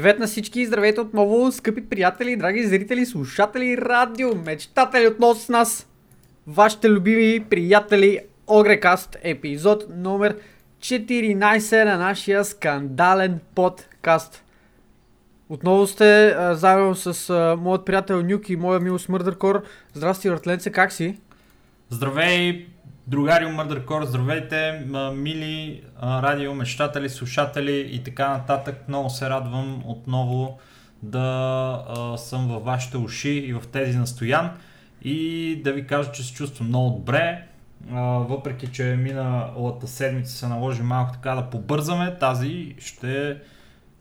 Привет на всички и здравейте отново, скъпи приятели, драги зрители, слушатели, радио, мечтатели отново с нас. Вашите любими приятели Огрекаст, епизод номер 14 на нашия скандален подкаст. Отново сте а, заедно с а, моят приятел Нюк и моя милост Мърдъркор. Здрасти, Въртленце, как си? Здравей, другари Мърдъркор, здравейте, м- мили радио, мечтатели, слушатели и така нататък. Много се радвам отново да а, съм във вашите уши и в тези настоян и да ви кажа, че се чувствам много добре. А, въпреки, че миналата седмица се наложи малко така да побързаме, тази ще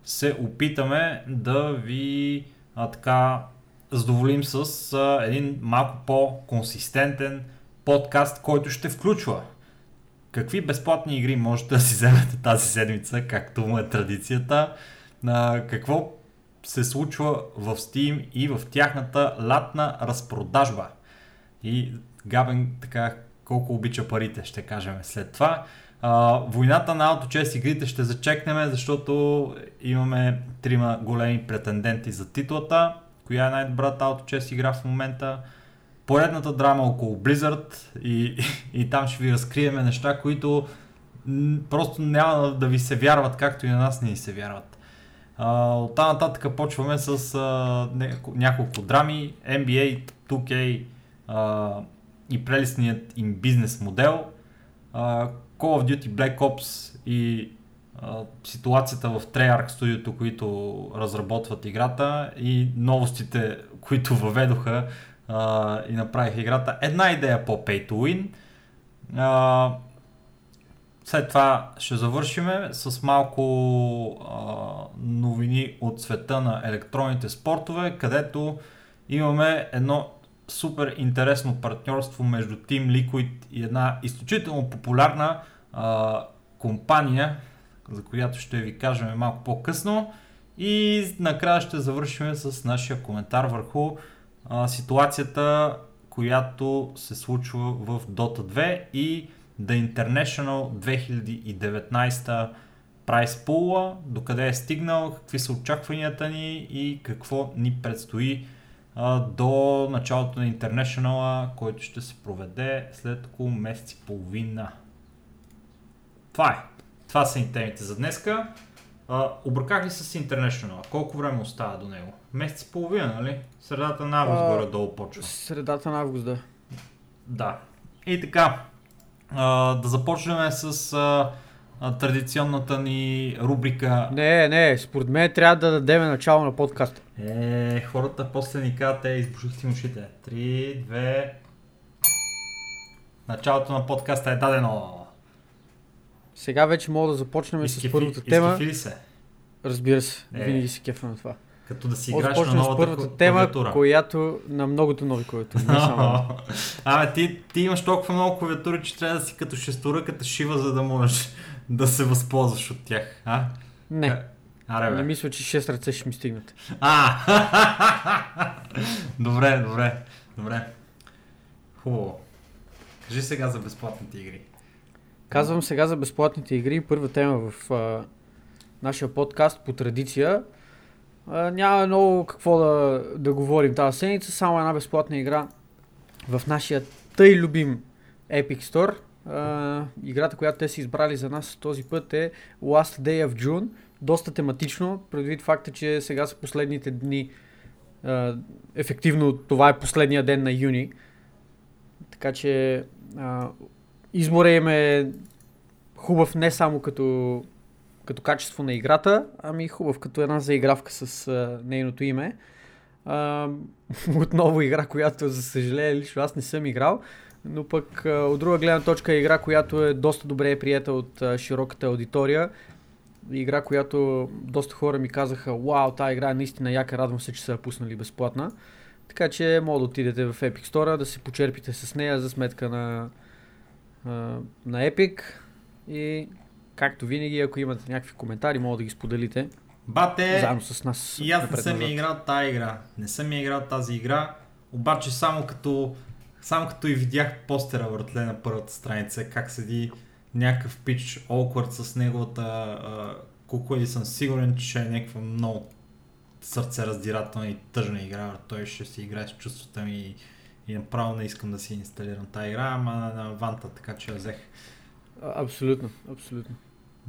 се опитаме да ви а, така задоволим с а, един малко по-консистентен подкаст, който ще включва какви безплатни игри можете да си вземете тази седмица, както му е традицията, а, какво се случва в Steam и в тяхната латна разпродажба. И Габен така колко обича парите, ще кажем след това. А, войната на ауточест игрите ще зачекнем, защото имаме трима големи претенденти за титлата. Коя е най-добрата ауточест игра в момента? Поредната драма около Blizzard и, и, там ще ви разкриеме неща, които просто няма да ви се вярват, както и на нас не ни се вярват. От там нататък почваме с а, няко- няколко драми, NBA, 2K а, и прелестният им бизнес модел, а, Call of Duty Black Ops и а, ситуацията в Treyarch студиото, които разработват играта и новостите, които въведоха и направиха играта. Една идея по Pay to Win. А, след това ще завършиме с малко а, новини от света на електронните спортове, където имаме едно супер интересно партньорство между Team Liquid и една изключително популярна а, компания, за която ще ви кажем малко по-късно. И накрая ще завършим с нашия коментар върху ситуацията, която се случва в Dota 2 и The International 2019 прайс пула, докъде е стигнал, какви са очакванията ни и какво ни предстои а, до началото на International, който ще се проведе след около месец и половина. Това е. Това са ни темите за днеска. А, обърках ли с International? Колко време остава до него? Месец и половина, нали? Средата на август А, горе-долу почва. Средата на август, да. Да. И така, а, да започнем с а, а, традиционната ни рубрика. Не, не, според мен трябва да дадем начало на подкаста. Е, хората после ни казват, е, избуших си ушите. Три, две... Началото на подкаста е дадено. Сега вече мога да започнем Изкефи- с първата тема. изкефи ли се? Разбира се, Е. винаги си кефа на това. Като да си играеш на започнем с новата първата тема, която на многото нови клавиатури. Абе, ти, ти имаш толкова много клавиатури, че трябва да си като шесторъката шива, за да можеш да се възползваш от тях. А? Не, Аре, бе. не мисля, че 6 ръце ще ми стигнат. А! добре, добре, добре. Хубаво. Кажи сега за безплатните игри. Казвам сега за безплатните игри. Първа тема в а, нашия подкаст по традиция. Няма много какво да, да говорим тази седмица. Само една безплатна игра в нашия тъй любим Epic Store. А, играта, която те са избрали за нас този път е Last Day of June. Доста тематично, предвид факта, че сега са последните дни. А, ефективно това е последния ден на юни. Така че а, избора им е хубав не само като, като качество на играта, ами хубав като една заигравка с а, нейното име. А, отново игра, която за съжаление лично аз не съм играл, но пък а, от друга гледна точка е игра, която е доста добре приета от а, широката аудитория. Игра, която доста хора ми казаха, вау, тази игра е наистина яка, радвам се, че са я пуснали безплатна. Така че мога да отидете в Epic Store, да се почерпите с нея за сметка на, а, на Epic. И както винаги, ако имате някакви коментари, мога да ги споделите Бате, заедно с нас. и аз не съм я играл тази игра. Не съм я играл тази игра, обаче само като, само като и видях постера въртле на първата страница, как седи някакъв пич awkward с неговата а, кукла и съм сигурен, че ще е някаква много сърцераздирателна и тъжна игра. Той ще си играе с чувствата ми и, и направо не искам да си инсталирам тази игра, ама на ванта, така че я взех. Абсолютно, абсолютно.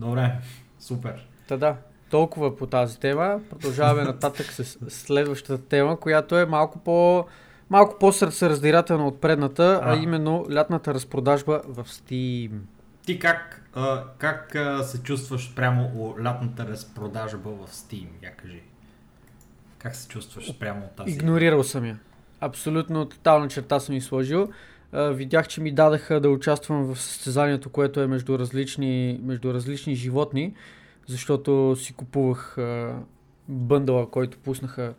Добре, супер. Та да, толкова по тази тема. Продължаваме нататък с следващата тема, която е малко по малко по-сърцераздирателна от предната, а А. именно лятната разпродажба в Steam. Ти как, а, как а, се чувстваш прямо о лятната разпродажба в Steam? Я кажи. Как се чувстваш прямо от тази? Игнорирал съм я. Абсолютно тотална черта съм и сложил. Видях, че ми дадаха да участвам в състезанието, което е между различни, между различни животни, защото си купувах а, бъндъла, който пуснаха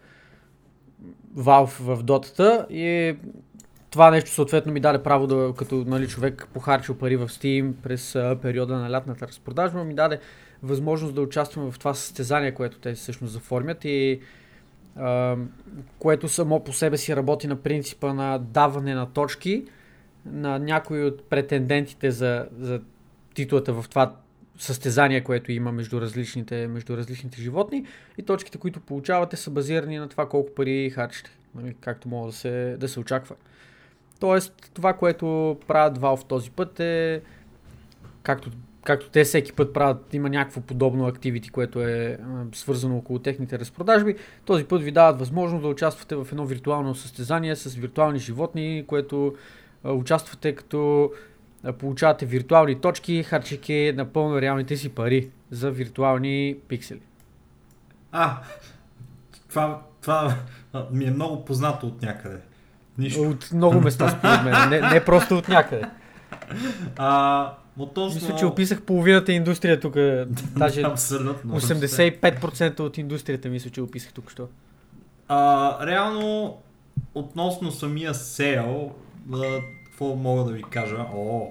Valve в дотата и това нещо съответно ми даде право да, като нали, човек похарчил пари в Steam през периода на лятната разпродажба, ми даде възможност да участвам в това състезание, което те всъщност заформят и а, което само по себе си работи на принципа на даване на точки на някои от претендентите за, за титлата в това състезание, което има между различните, между различните животни и точките, които получавате са базирани на това колко пари харчите, нали, както мога да се, да се очаква. Тоест, това, което правят Valve този път е, както, както те всеки път правят, има някакво подобно активити, което е свързано около техните разпродажби, този път ви дават възможност да участвате в едно виртуално състезание с виртуални животни, което участвате като получавате виртуални точки, харчайки напълно реалните си пари за виртуални пиксели. А, това, това ми е много познато от някъде. Нищо. От много места според мен, не, не просто от някъде. А, относно... Мисля, че описах половината индустрия тук, даже Абсолютно. 85% от индустрията мисля, че описах тук що. А, реално, относно самия сейл, а, какво мога да ви кажа? О,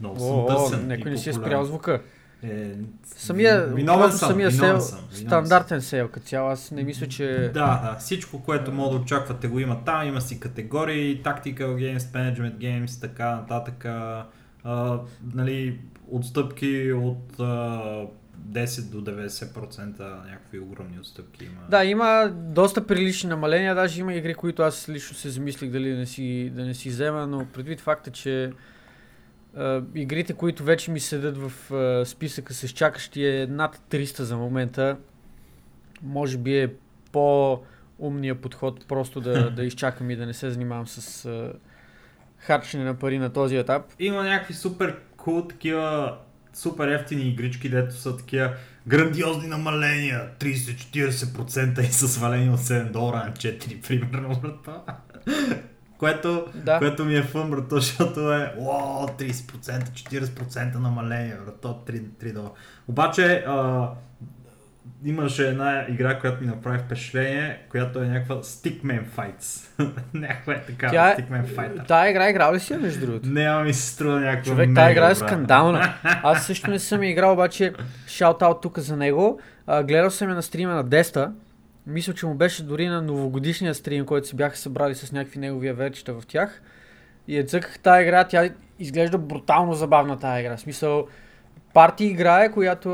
много съм О, търсен. някой не си е спрял звука. Е, Самия, виновен съм, самия виновен сел, съм, виновен стандартен сел като цяло, аз не мисля, че... Да, да, всичко, което мога да очаквате го има там, има си категории, Tactical Games, Management Games, така нататък, а, нали, отстъпки от а, 10 до 90%, някакви огромни отстъпки има. Да, има доста прилични намаления, даже има игри, които аз лично се замислих дали да не си, да не си взема, но предвид факта, че а, игрите, които вече ми седят в а, списъка с чакащи е над 300 за момента, може би е по-умният подход просто да, да изчакам и да не се занимавам с а, харчене на пари на този етап. Има някакви супер кул, такива супер ефтини игрички, дето са такива грандиозни намаления, 30-40% и са свалени от 7 долара на 4, примерно, брата. Което, Да. което ми е фън, брато, защото е уау, 30%, 40% намаление, брато, 3, 3 долара. Обаче, а, имаше една игра, която ми направи впечатление, която е някаква Stickman Fights. някаква е така, Тя е... Stickman Fighter. Тая игра играл ли си я, между другото? Няма ми се струва някаква Човек, тази игра е скандална. Аз също не съм играл, обаче шаут-аут тук за него. А, гледал съм я на стрима на Деста. Мисля, че му беше дори на новогодишния стрим, който се бяха събрали с някакви негови верчета в тях. И я цъках тази игра, тя изглежда брутално забавна тази игра. В смисъл, парти игра е, която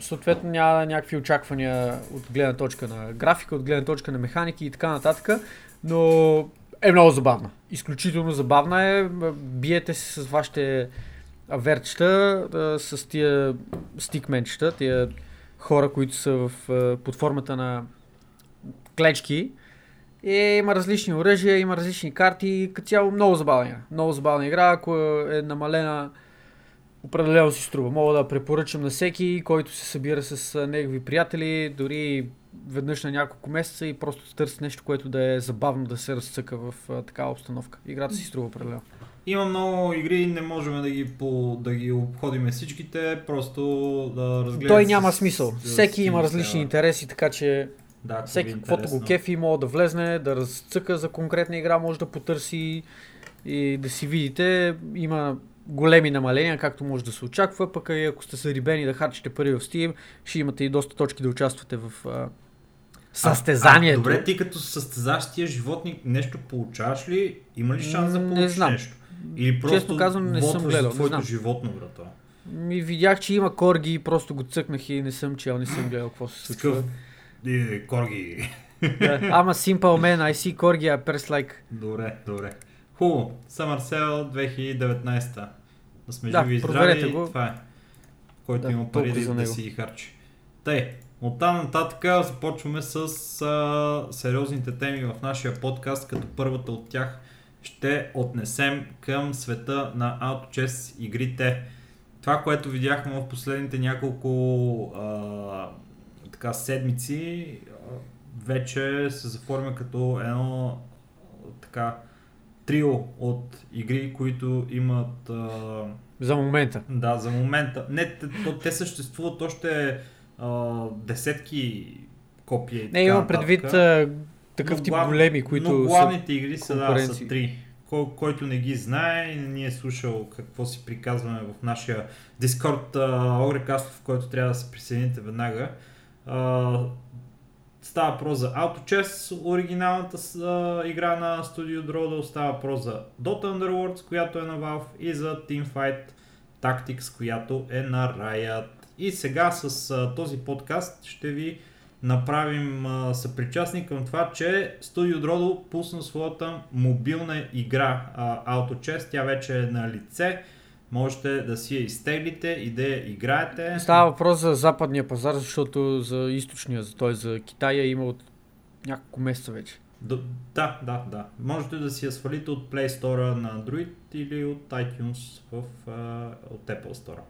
съответно няма някакви очаквания от гледна точка на графика, от гледна точка на механики и така нататък, но е много забавна. Изключително забавна е. Биете се с вашите верчета, с тия стикменчета, тия хора, които са в, под формата на клечки. И има различни оръжия, има различни карти. Като цяло много забавна. Много забавна игра, ако е намалена определено си струва. Мога да препоръчам на всеки, който се събира с негови приятели, дори веднъж на няколко месеца и просто търси нещо, което да е забавно да се разцъка в такава обстановка. Играта си струва определено. Има много игри, не можем да ги, по, да ги обходим всичките, просто да разгледаме. Той няма смисъл. Всеки има различни интереси, така че Да, всеки каквото го кефи може да влезне, да разцъка за конкретна игра, може да потърси и да си видите. Има големи намаления, както може да се очаква, пък и ако сте зарибени да харчите пари в Steam, ще имате и доста точки да участвате в а, състезанието. А, добре, ти като състезаш тия животни, нещо получаваш ли? Има ли шанс да М, не получиш знам. нещо? Или просто Честно казвам, не съм гледал, не знам. животно, брато? Ми видях, че има корги и просто го цъкнах и не съм чел, не съм гледал какво се случва. Такъв И, корги. I'm a simple man, I see corgi, I press like. Добре, добре. Хубаво. Summer Sale 2019. Да сме Да, живи и здрави. го. Това е. Който Да, има пари да, да си ги харчи. Тъй, оттам нататък започваме с а, сериозните теми в нашия подкаст, като първата от тях ще отнесем към света на AutoChess игрите. Това, което видяхме в последните няколко а, така, седмици, вече се заформя като едно така трио от игри, които имат а, За момента. да, за момента. Не, те, то, те съществуват още а, десетки копия. Не, така имам предвид а, такъв тип глав- големи, които Но са... главните игри са, да, са три. Кой, който не ги знае и не е слушал какво си приказваме в нашия Discord Огрекаст, в който трябва да се присъедините веднага. А, става въпрос за AutoChess, оригиналната игра на Studio Drodo, става въпрос за Dota Underworlds, която е на Valve и за Teamfight Tactics, която е на Riot. И сега с а, този подкаст ще ви направим а, съпричастни към това, че Studio Drodo пусна своята мобилна игра а. Тя вече е на лице. Можете да си я изтеглите и да я играете. Става въпрос за западния пазар, защото за източния, т.е. за Китая има от няколко месеца вече. Д- Да, да, да. Можете да си я свалите от Play Store на Android или от iTunes в, а, от Apple Store.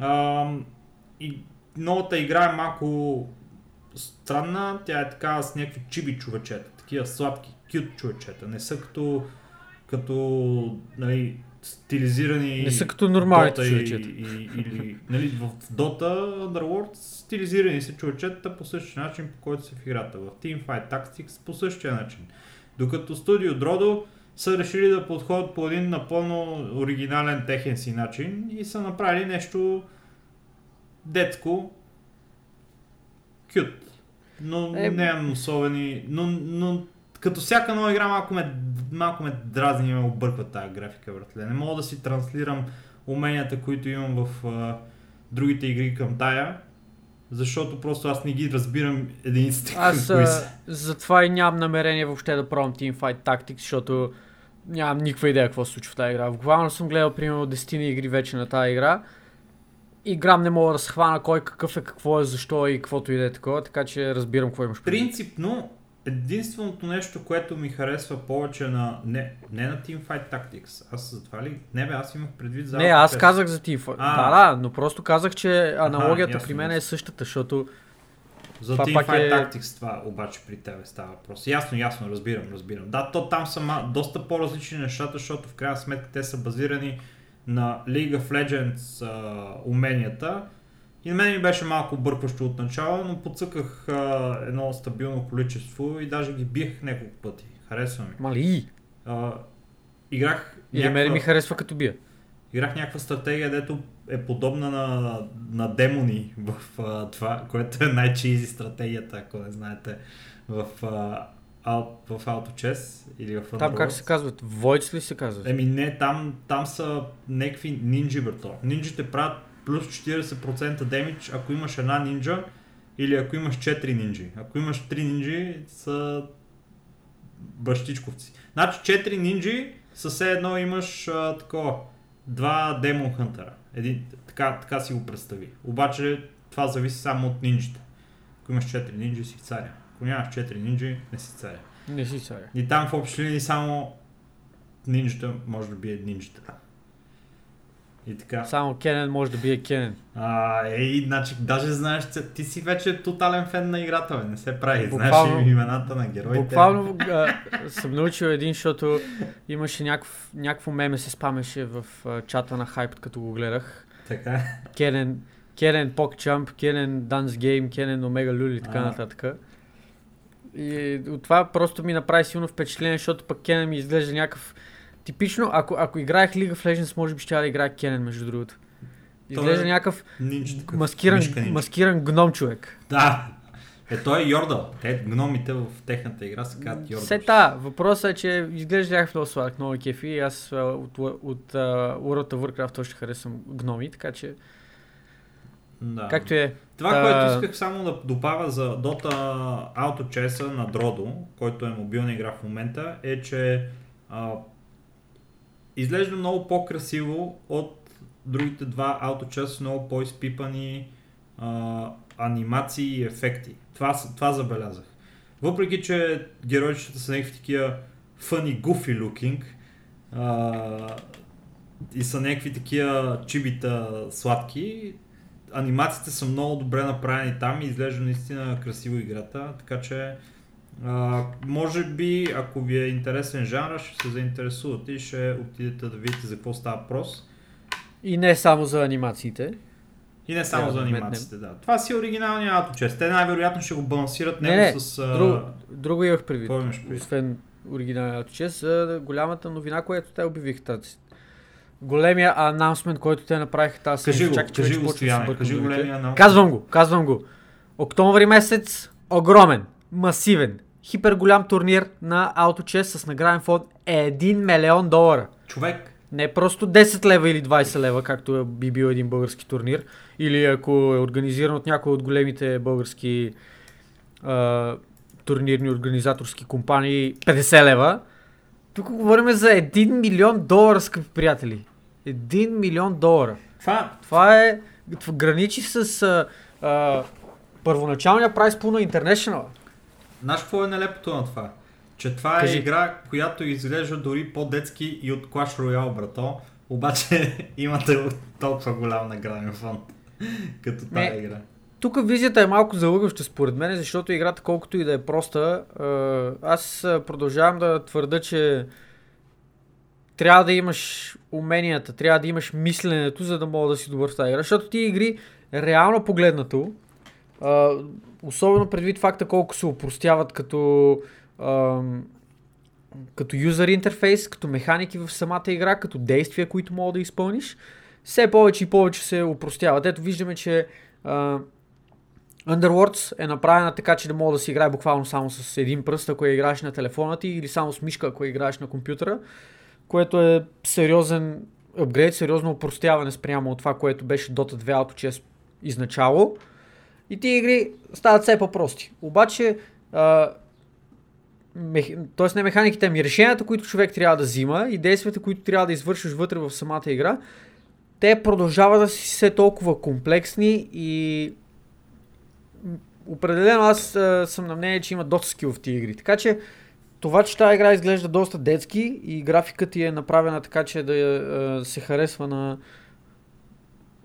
А, и новата игра е малко странна. Тя е така с някакви чиби човечета, такива сладки, кют човечета. Не са като, като нали, стилизирани Не са като нормалните Dota човечета. И, и, или, нали, в Dota Underworld стилизирани са човечетата по същия начин, по който са в играта. В Teamfight Tactics по същия начин. Докато Studio Drodo са решили да подходят по един напълно оригинален техен си начин и са направили нещо детско, кют. Но Е, е... нямам особени... Но, но като всяка нова игра малко ме, малко ме дразни и ме обърква тази графика, братле. Не мога да си транслирам уменията, които имам в а, другите игри към тая, защото просто аз не ги разбирам единиците Аз кои са. затова и нямам намерение въобще да пробвам Teamfight Tactics, защото нямам никаква идея какво се случва в тази игра. Буквално съм гледал примерно 10 игри вече на тази игра. И грам не мога да се хвана кой какъв е, какво е, защо и каквото и да е такова, така че разбирам какво имаш. Принципно, единственото нещо, което ми харесва повече на... Не, не на Teamfight Tactics. Аз затова ли... Не бе, аз имах предвид за... Не, аз казах за Teamfight. Да, да, но просто казах, че аналогията ясно, при мен е същата, защото За Това Teamfight е- Tactics това обаче при тебе става въпрос. Ясно, ясно, разбирам, разбирам. Да, то там са ма, доста по-различни нещата, защото в крайна сметка те са базирани на League of Legends а, уменията. И на мен ми беше малко бъркващо от начало, но подсъках а, едно стабилно количество и даже ги биех няколко пъти. Харесва ми. мали. А, играх Или мен ми харесва като бия. Играх някаква стратегия, дето е подобна на, на демони в а, това, което е най-чизи стратегията, ако не знаете, в, а, Out, в AutoChess или в Там как Underworld. се казват? Voids ли се казват? Еми не, там, там са някакви нинджи, брато. Нинджите правят плюс 40% демидж, ако имаш една нинджа или ако имаш 4 нинджи. Ако имаш 3 нинджи, са бащичковци. Значи 4 нинджи са все едно имаш а, такова, два демон хънтера. Един, така, така си го представи. Обаче това зависи само от нинджите. Ако имаш 4 нинджи, си царя. Ако нямаш 4 нинджи, не си царя. Не си сега. И там в общи линии само нинджата може да бие нинджата. И така. Само Кенен може да бие Кенен. А, ей, значи, даже знаеш, ти си вече тотален фен на играта, бе. не се прави. Буквално- Знаеш имената на героите. Буквално а, съм научил един, защото имаше някакво меме се спамеше в а, чата на хайп, като го гледах. Така. Кенен, Кенен Покчамп, Кенен Данс Гейм, Кенен Омега Люли и така нататък. И от това просто ми направи силно впечатление, защото пък Кенен ми изглежда някакъв... Типично, ако, ако играех League of Legends, може би ще да играя Кенен, между другото. Изглежда е някакъв такъв. маскиран, нинджа. маскиран гном човек. Да. Е, той е Йордал. Те, гномите в техната игра се казват Йордал. Все та, въпросът е, че изглежда някакъв много сладък, много кефи и аз а, от, от а, World of Warcraft още харесвам гноми, така че Да. както е. Това, Та- което исках само да добавя за Dota Auto Chess на Дrodо, който е мобилна игра в момента, е, че а, изглежда много по-красиво от другите два с много по-изпипани а, анимации и ефекти. Това, това забелязах. Въпреки, че героичета са някакви такива funny, goofy looking а, и са някакви такива чибита сладки, анимациите са много добре направени там и изглежда наистина красиво играта, така че а, може би, ако ви е интересен жанра, ще се заинтересувате и ще отидете да видите за какво става въпрос. И не само за анимациите. И не само Трябва за да анимациите, да. Това си е оригиналния Autochess. Те най-вероятно ще го балансират Не, него не, с... а, Друго, друго имах предвид. Предвид? Освен оригиналния чест, за голямата новина, която те обявиха тази. Големия анонсмент, който те направиха тази Кажи го, че кажи го, да Стояне, кажи големия анонсмент. Казвам го, казвам го. Октомври месец, огромен, масивен, хипер голям турнир на AutoChess с награден фонд 1 милион долара. Човек, Не просто 10 лева или 20 лева, както е- би бил един български турнир, или ако е организиран от някой от големите български а, турнирни организаторски компании, 50 лева. Тук говорим за 1 милион долара, скъпи приятели. 1 милион долара. това, Това е, граничи с а, а, първоначалния прайс пул на International. Знаеш какво е нелепото на това? Че това Кажи. е игра, която изглежда дори по-детски и от Clash Royale, брато. Обаче имате толкова голям награден фонд, като тази Не. игра. Тук визията е малко залъгваща според мен, защото играта колкото и да е проста, аз продължавам да твърда, че трябва да имаш уменията, трябва да имаш мисленето, за да мога да си добър в тази игра. Защото ти игри, реално погледнато, особено предвид факта колко се упростяват като, ам, като юзер интерфейс, като механики в самата игра, като действия, които мога да изпълниш, все повече и повече се упростяват. Ето виждаме, че а, Underworlds е направена така, че да мога да си играе буквално само с един пръст, ако я играеш на телефона ти, или само с мишка, ако я играеш на компютъра, което е сериозен апгрейд, сериозно упростяване спрямо от това, което беше Dota 2 AutoChess изначало. И тия игри стават все по-прости. Обаче, а, мех... т.е. не механиките, ами решенията, които човек трябва да взима и действията, които трябва да извършиш вътре в самата игра, те продължават да си все толкова комплексни и определено аз а, съм на мнение, че има доста скил в тия игри. Така че това, че тази игра изглежда доста детски и графиката ти е направена така, че да а, се харесва на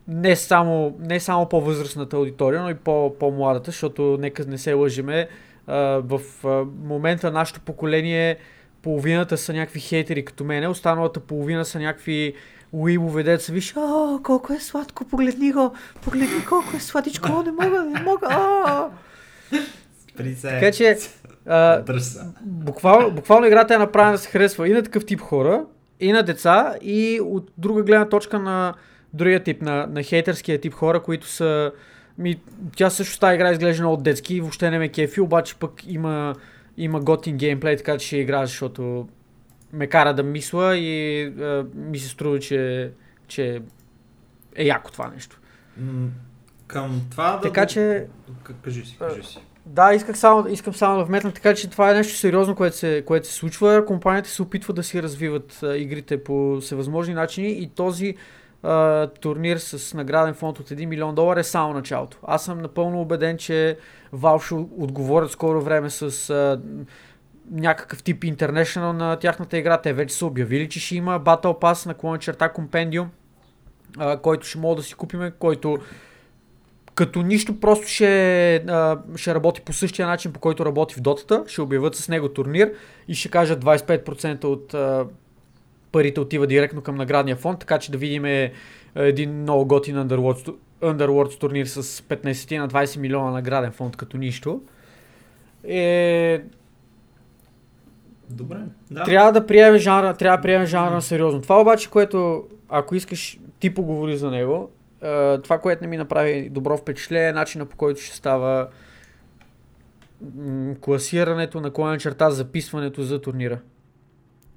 не само, не само по-възрастната аудитория, но и по- по-младата, защото нека не се лъжеме. а, в а, момента нашето поколение половината са някакви хейтери като мене, останалата половина са някакви уибове, деца виж, о, колко е сладко, погледни го, погледни колко е сладичко, о, не мога, не мога. При се. Така че, а, буквално, буквално играта е направена да се харесва и на такъв тип хора, и на деца, и от друга гледна точка на другия тип, на, на хейтърския тип хора, които са... Ми, тя също тази игра изглежда много детски и въобще не ме кефи, обаче пък има, има готин геймплей, така че ще игра, защото ме кара да мисля и а, ми се струва, че, че е яко това нещо. Към това да... Така че, Кажи си, кажи си. Да, исках само, искам само да вметна така, че това е нещо сериозно, което се, което се случва. Компаниите се опитват да си развиват а, игрите по всевъзможни начини и този турнир с награден фонд от 1 милион долара е само началото. Аз съм напълно убеден, че Valve ще отговорят скоро време с а, някакъв тип International на тяхната игра. Те вече са обявили, че ще има Battle Pass на клона черта Compendium, а, който ще мога да си купиме, който като нищо просто ще, а, ще работи по същия начин, по който работи в дотата. Ще обявят с него турнир и ще кажат 25% от а, парите отива директно към наградния фонд, така че да видим е, един много готин Underworlds, Underworlds турнир с 15 на 20 милиона награден фонд като нищо. Е, Добре. Да. трябва да приемем жанра, трябва да приемем жанра сериозно. Това обаче, което, ако искаш, ти поговори за него, е, това, което не ми направи добро впечатление, е начина по който ще става класирането на клона черта, записването за турнира.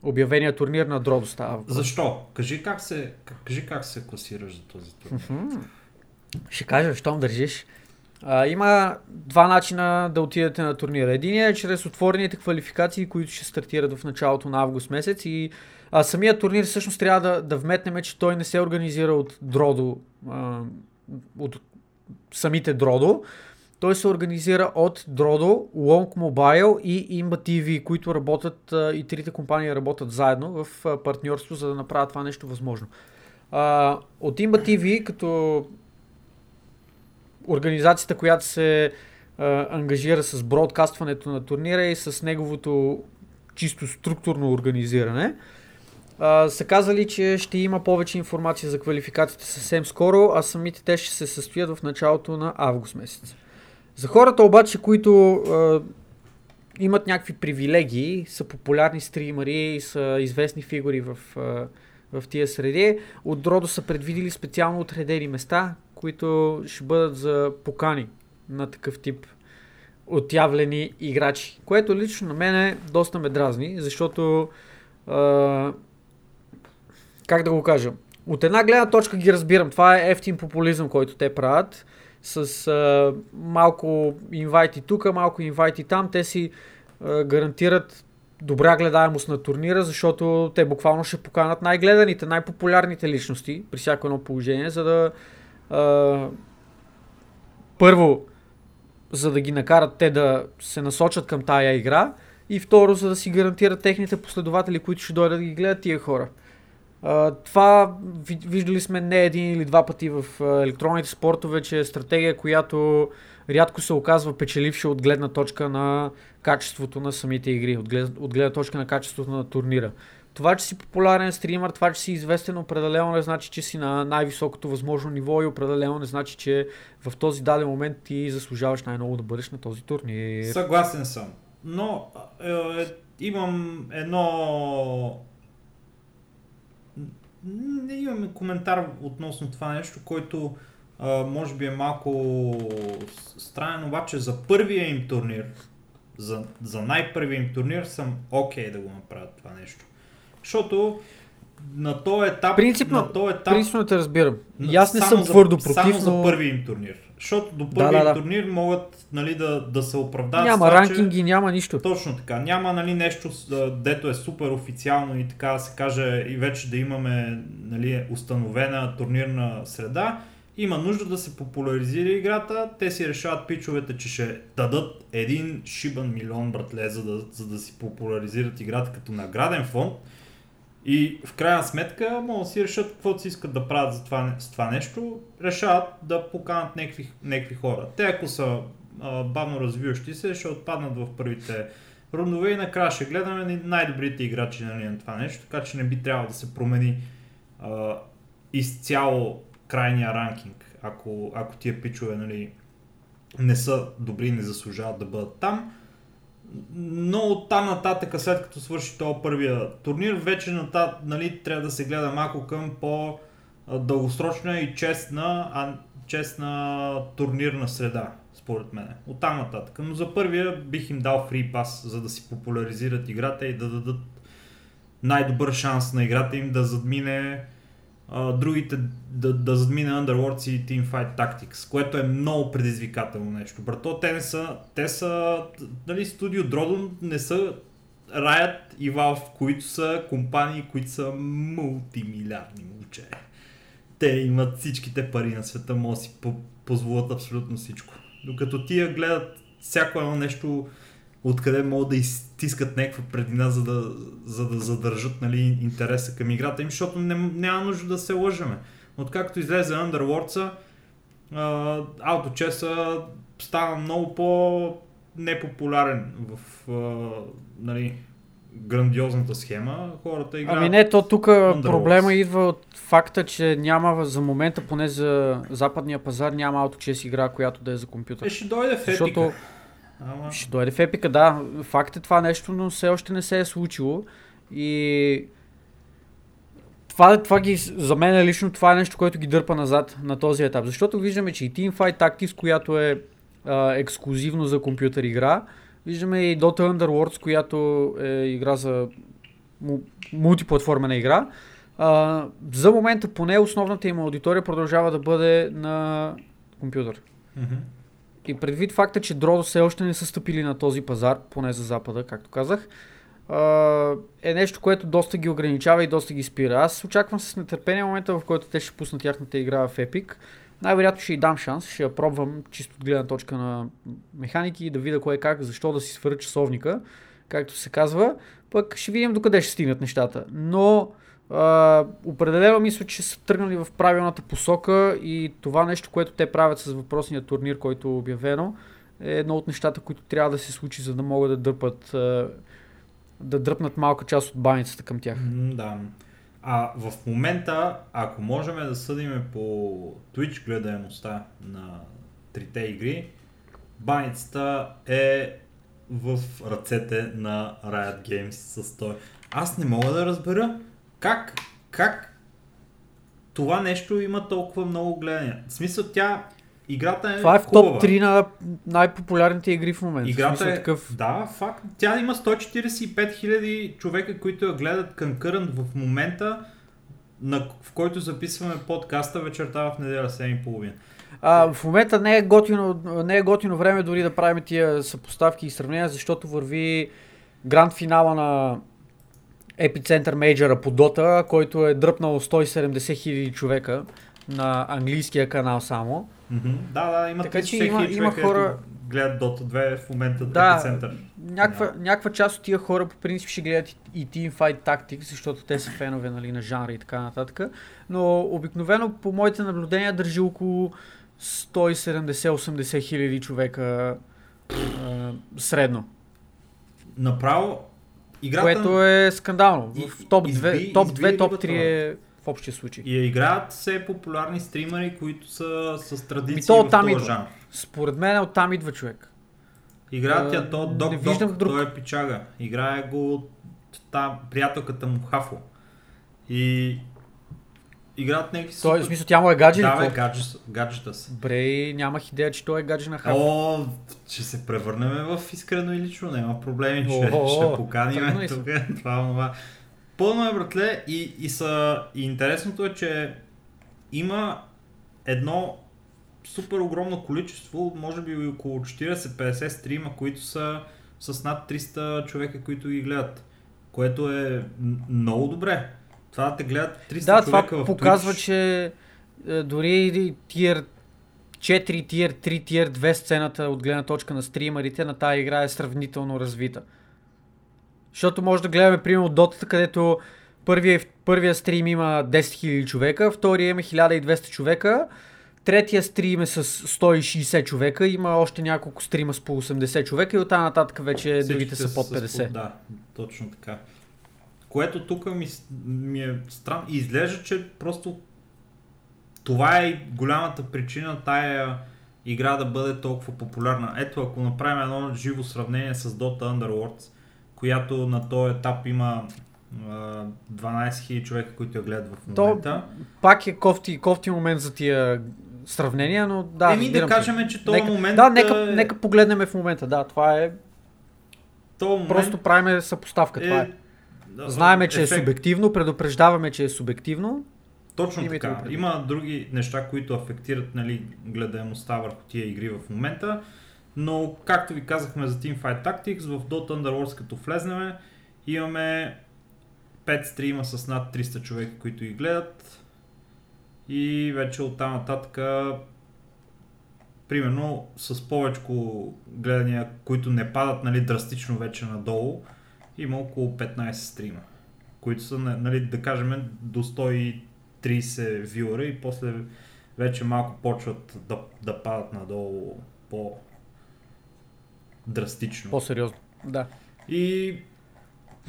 Обявения турнир на Дродо става. Защо? Кажи как се, кажи как се класираш за този тур. Ще кажа, щом държиш. А, има два начина да отидете на турнира. Единият е чрез отворените квалификации, които ще стартират в началото на август месец и а, самият турнир всъщност трябва да, да вметнем, че той не се организира от Дродо, а, от самите Дродо. Той се организира от Дродо, Long Mobile и Imba TV, които работят и трите компании работят заедно в партньорство, за да направят това нещо възможно. От Imba TV, като организацията, която се ангажира с бродкастването на турнира и с неговото чисто структурно организиране, са казали, че ще има повече информация за квалификациите съвсем скоро, а самите те ще се състоят в началото на август месец. За хората обаче, които а, имат някакви привилегии, са популярни стримари, са известни фигури в, а, в тия среди, от Дродо са предвидили специално отредени места, които ще бъдат за покани на такъв тип отявлени играчи. Което лично на мене доста ме дразни, защото а, как да го кажа, от една гледна точка ги разбирам. Това е ефтин популизъм, който те правят. С а, малко инвайти тук, малко инвайти там. Те си а, гарантират добра гледаемост на турнира, защото те буквално ще поканат най-гледаните, най-популярните личности при всяко едно положение, за да а, първо, за да ги накарат те да се насочат към тая игра и второ, за да си гарантират техните последователи, които ще дойдат да ги гледат тия хора. Това виждали сме не един или два пъти в електронните спортове, че е стратегия, която рядко се оказва печеливша от гледна точка на качеството на самите игри, от гледна, от гледна точка на качеството на турнира. Това, че си популярен стример, това, че си известен, определено не значи, че си на най-високото възможно ниво и определено не значи, че в този даден момент ти заслужаваш най-много да бъдеш на този турнир. Съгласен съм. Но е, е, имам едно не имаме коментар относно това нещо, който а, може би е малко странен, обаче за първия им турнир, за, за най-първия им турнир съм окей okay да го направят това нещо. Защото на този етап... Принципно, на този етап, принципно те разбирам. И аз не съм твърдо против, Само но... за първи им турнир. Защото до първи да, да, да. турнир могат нали, да, да се оправдават. Няма това, ранкинги, че... няма нищо. Точно така. Няма нали, нещо, дето е супер официално и така да се каже и вече да имаме нали, установена турнирна среда. Има нужда да се популяризира играта. Те си решават пичовете, че ще дадат един шибан милион братле, за да, за да си популяризират играта като награден фонд. И в крайна сметка могат да си решат какво си искат да правят за това, с това нещо. Решават да поканат някакви, някакви хора. Те ако са а, бавно развиващи се, ще отпаднат в първите рундове и накрая ще гледаме най-добрите играчи нали, на това нещо, така че не би трябвало да се промени а, изцяло крайния ранкинг, ако, ако тия пичове нали, не са добри и не заслужават да бъдат там но от там нататък, след като свърши този първия турнир, вече ната, нали, трябва да се гледа малко към по дългосрочна и честна, а, честна турнирна среда, според мен. От там нататък. Но за първия бих им дал фри пас, за да си популяризират играта и да дадат най-добър шанс на играта им да задмине другите да, да задмине Underworlds и Teamfight Tactics, което е много предизвикателно нещо. Брато, те не са, те са, нали, студио Дродон не са Riot и Valve, които са компании, които са мултимилиардни момче. Те имат всичките пари на света, могат да си позволят абсолютно всичко. Докато тия гледат всяко едно нещо откъде могат да изтискат някаква предина, за да, за да задържат нали, интереса към играта им, защото не, няма нужда да се лъжеме. Откакто излезе Underworlds, ауточеса стана много по непопулярен в а, нали, грандиозната схема. Хората играят. Ами не, то тук проблема идва от факта, че няма за момента, поне за западния пазар, няма ауточес игра, която да е за компютър. Е, ще дойде в Защото... Ама... Ще дойде в епика, да. Факт е това нещо, но все още не се е случило. И това, това ги, за мен лично това е нещо, което ги дърпа назад на този етап. Защото виждаме, че и Teamfight Tactics, която е а, ексклюзивно за компютър игра, виждаме и Dota Underworlds, която е игра за мултиплатформена игра. А, за момента поне основната им аудитория продължава да бъде на компютър. Mm-hmm. И предвид факта, че Дродо все още не са стъпили на този пазар, поне за Запада, както казах, е нещо, което доста ги ограничава и доста ги спира. Аз очаквам с нетърпение момента, в който те ще пуснат тяхната игра в Epic. Най-вероятно ще й дам шанс, ще я пробвам чисто от гледна точка на механики и да видя кое как, защо да си свъря часовника, както се казва. Пък ще видим докъде ще стигнат нещата. Но а, определено мисля, че са тръгнали в правилната посока и това нещо, което те правят с въпросния турнир, който е обявено, е едно от нещата, които трябва да се случи, за да могат да дърпат да дръпнат малка част от баницата към тях. да. А в момента, ако можем да съдиме по Twitch гледаемостта на трите игри, баницата е в ръцете на Riot Games с той. Аз не мога да разбера как, как това нещо има толкова много гледания. В смисъл тя Играта е Това е в топ 3 на най-популярните игри в момента. Играта е, такъв... да, факт. Тя има 145 хиляди човека, които я гледат конкърнт в момента, на, в който записваме подкаста вечерта в неделя 7.30. А, в момента не е, готино, не е готино време дори да правим тия съпоставки и сравнения, защото върви гранд финала на Epicenter Major по Dota, който е дръпнал 170 хиляди човека на английския канал само. Mm-hmm. Да, да, има така, че има, има хора... гледат Dota 2 в момента да, епицентър. Някаква, yeah. някаква част от тия хора по принцип ще гледат и Teamfight Tactics, защото те са фенове нали, на жанра и така нататък. Но обикновено по моите наблюдения държи около 170-80 хиляди човека а, средно. Направо играта... Което е скандално. В топ 2, топ 2, топ 3 е в общия случай. И играят все популярни стримери, които са с традиции Ми, в този жанр. Според мен оттам идва човек. Играят я то Док Док, друг... той е пичага. Играе го та приятелката му Хафо. И играят някакви супер... Той, в смисъл, тя му е гадже Да, бе, гадже, гаджета си. Бре, нямах идея, че той е гадже на Хафо. О, ще се превърнем в искрено и лично, няма проблеми, ще, ще поканим тук, това, това. Пълно е, братле, и, и, са, и интересното е, че има едно супер огромно количество, може би около 40-50 стрима, които са с над 300 човека, които ги гледат. Което е много добре. Това те гледат 300 да, това в показва, Twitch. че е, дори тир 4, тир 3, тир 2 сцената от гледна точка на стримерите на тази игра е сравнително развита. Защото може да гледаме, примерно, дотата, където първия, първия стрим има 10 000 човека, втория има 1200 човека, третия стрим е с 160 човека, има още няколко стрима с по 80 човека и оттам нататък вече Всичките другите са под 50. С, да, точно така. Което тук ми, ми е странно. Изглежда, че просто това е голямата причина тая игра да бъде толкова популярна. Ето, ако направим едно живо сравнение с Dota Underworlds, която на този етап има 12 000 човека, които я гледат в момента. То пак е кофти, кофти момент за тия сравнения, но да. Еми да кажем, че този момент. Да, нека, е... нека погледнем в момента. Да, това е. То момент... Просто правиме съпоставка. Е... Това е. Знаеме, че ефект... е субективно, предупреждаваме, че е субективно. Точно така. Има други неща, които афектират нали, гледаемостта върху тия игри в момента. Но, както ви казахме за Teamfight Tactics, в Dota Underworlds като влезнеме, имаме 5 стрима с над 300 човека, които ги гледат. И вече от там нататък, примерно с повече гледания, които не падат нали, драстично вече надолу, има около 15 стрима, които са, нали, да кажем, до 130 вюра и после вече малко почват да, да падат надолу по драстично. По-сериозно, да. И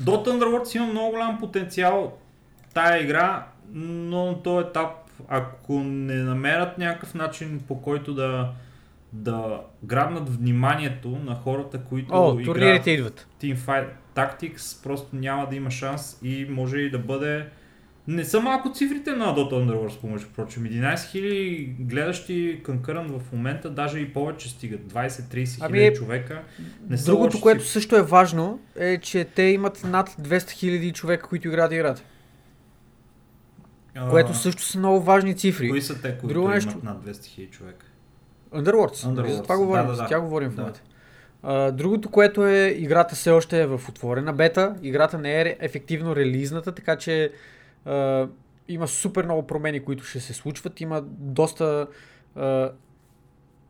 Dota Underworlds има много голям потенциал тая игра, но на този етап, ако не намерят някакъв начин по който да, да грабнат вниманието на хората, които О, играят идват. Teamfight Tactics, просто няма да има шанс и може и да бъде не са малко цифрите на Dota Underworlds, помежду прочим. 11 000 гледащи конкърн в момента, даже и повече стигат. 20-30 ами, е, човека. Не са другото, което цифри. също е важно, е, че те имат над 200 000 човека, които играят играта. А, което също са много важни цифри. Кои са те, които Друго имат нещо... над 200 000 човека? Underworlds. Underworlds, Нали, За това говорим, да, да, за да. тя говорим в момента. Другото, което е, играта все още е в отворена бета. Играта не е ефективно релизната, така че а, има супер много промени, които ще се случват. Има доста а,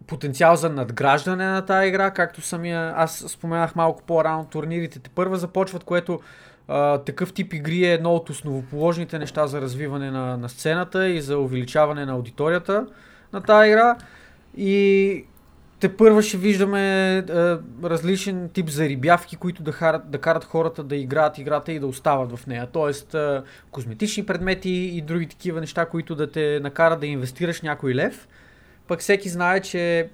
потенциал за надграждане на тази игра, както самия, аз споменах малко по-рано, турнирите те първа започват, което а, такъв тип игри е едно от основоположните неща за развиване на, на сцената и за увеличаване на аудиторията на тази игра. И те първа ще виждаме е, различен тип зарибявки, които да, харат, да карат хората да играят играта и да остават в нея. Тоест е, козметични предмети и други такива неща, които да те накарат да инвестираш някой лев. Пък всеки знае, че е,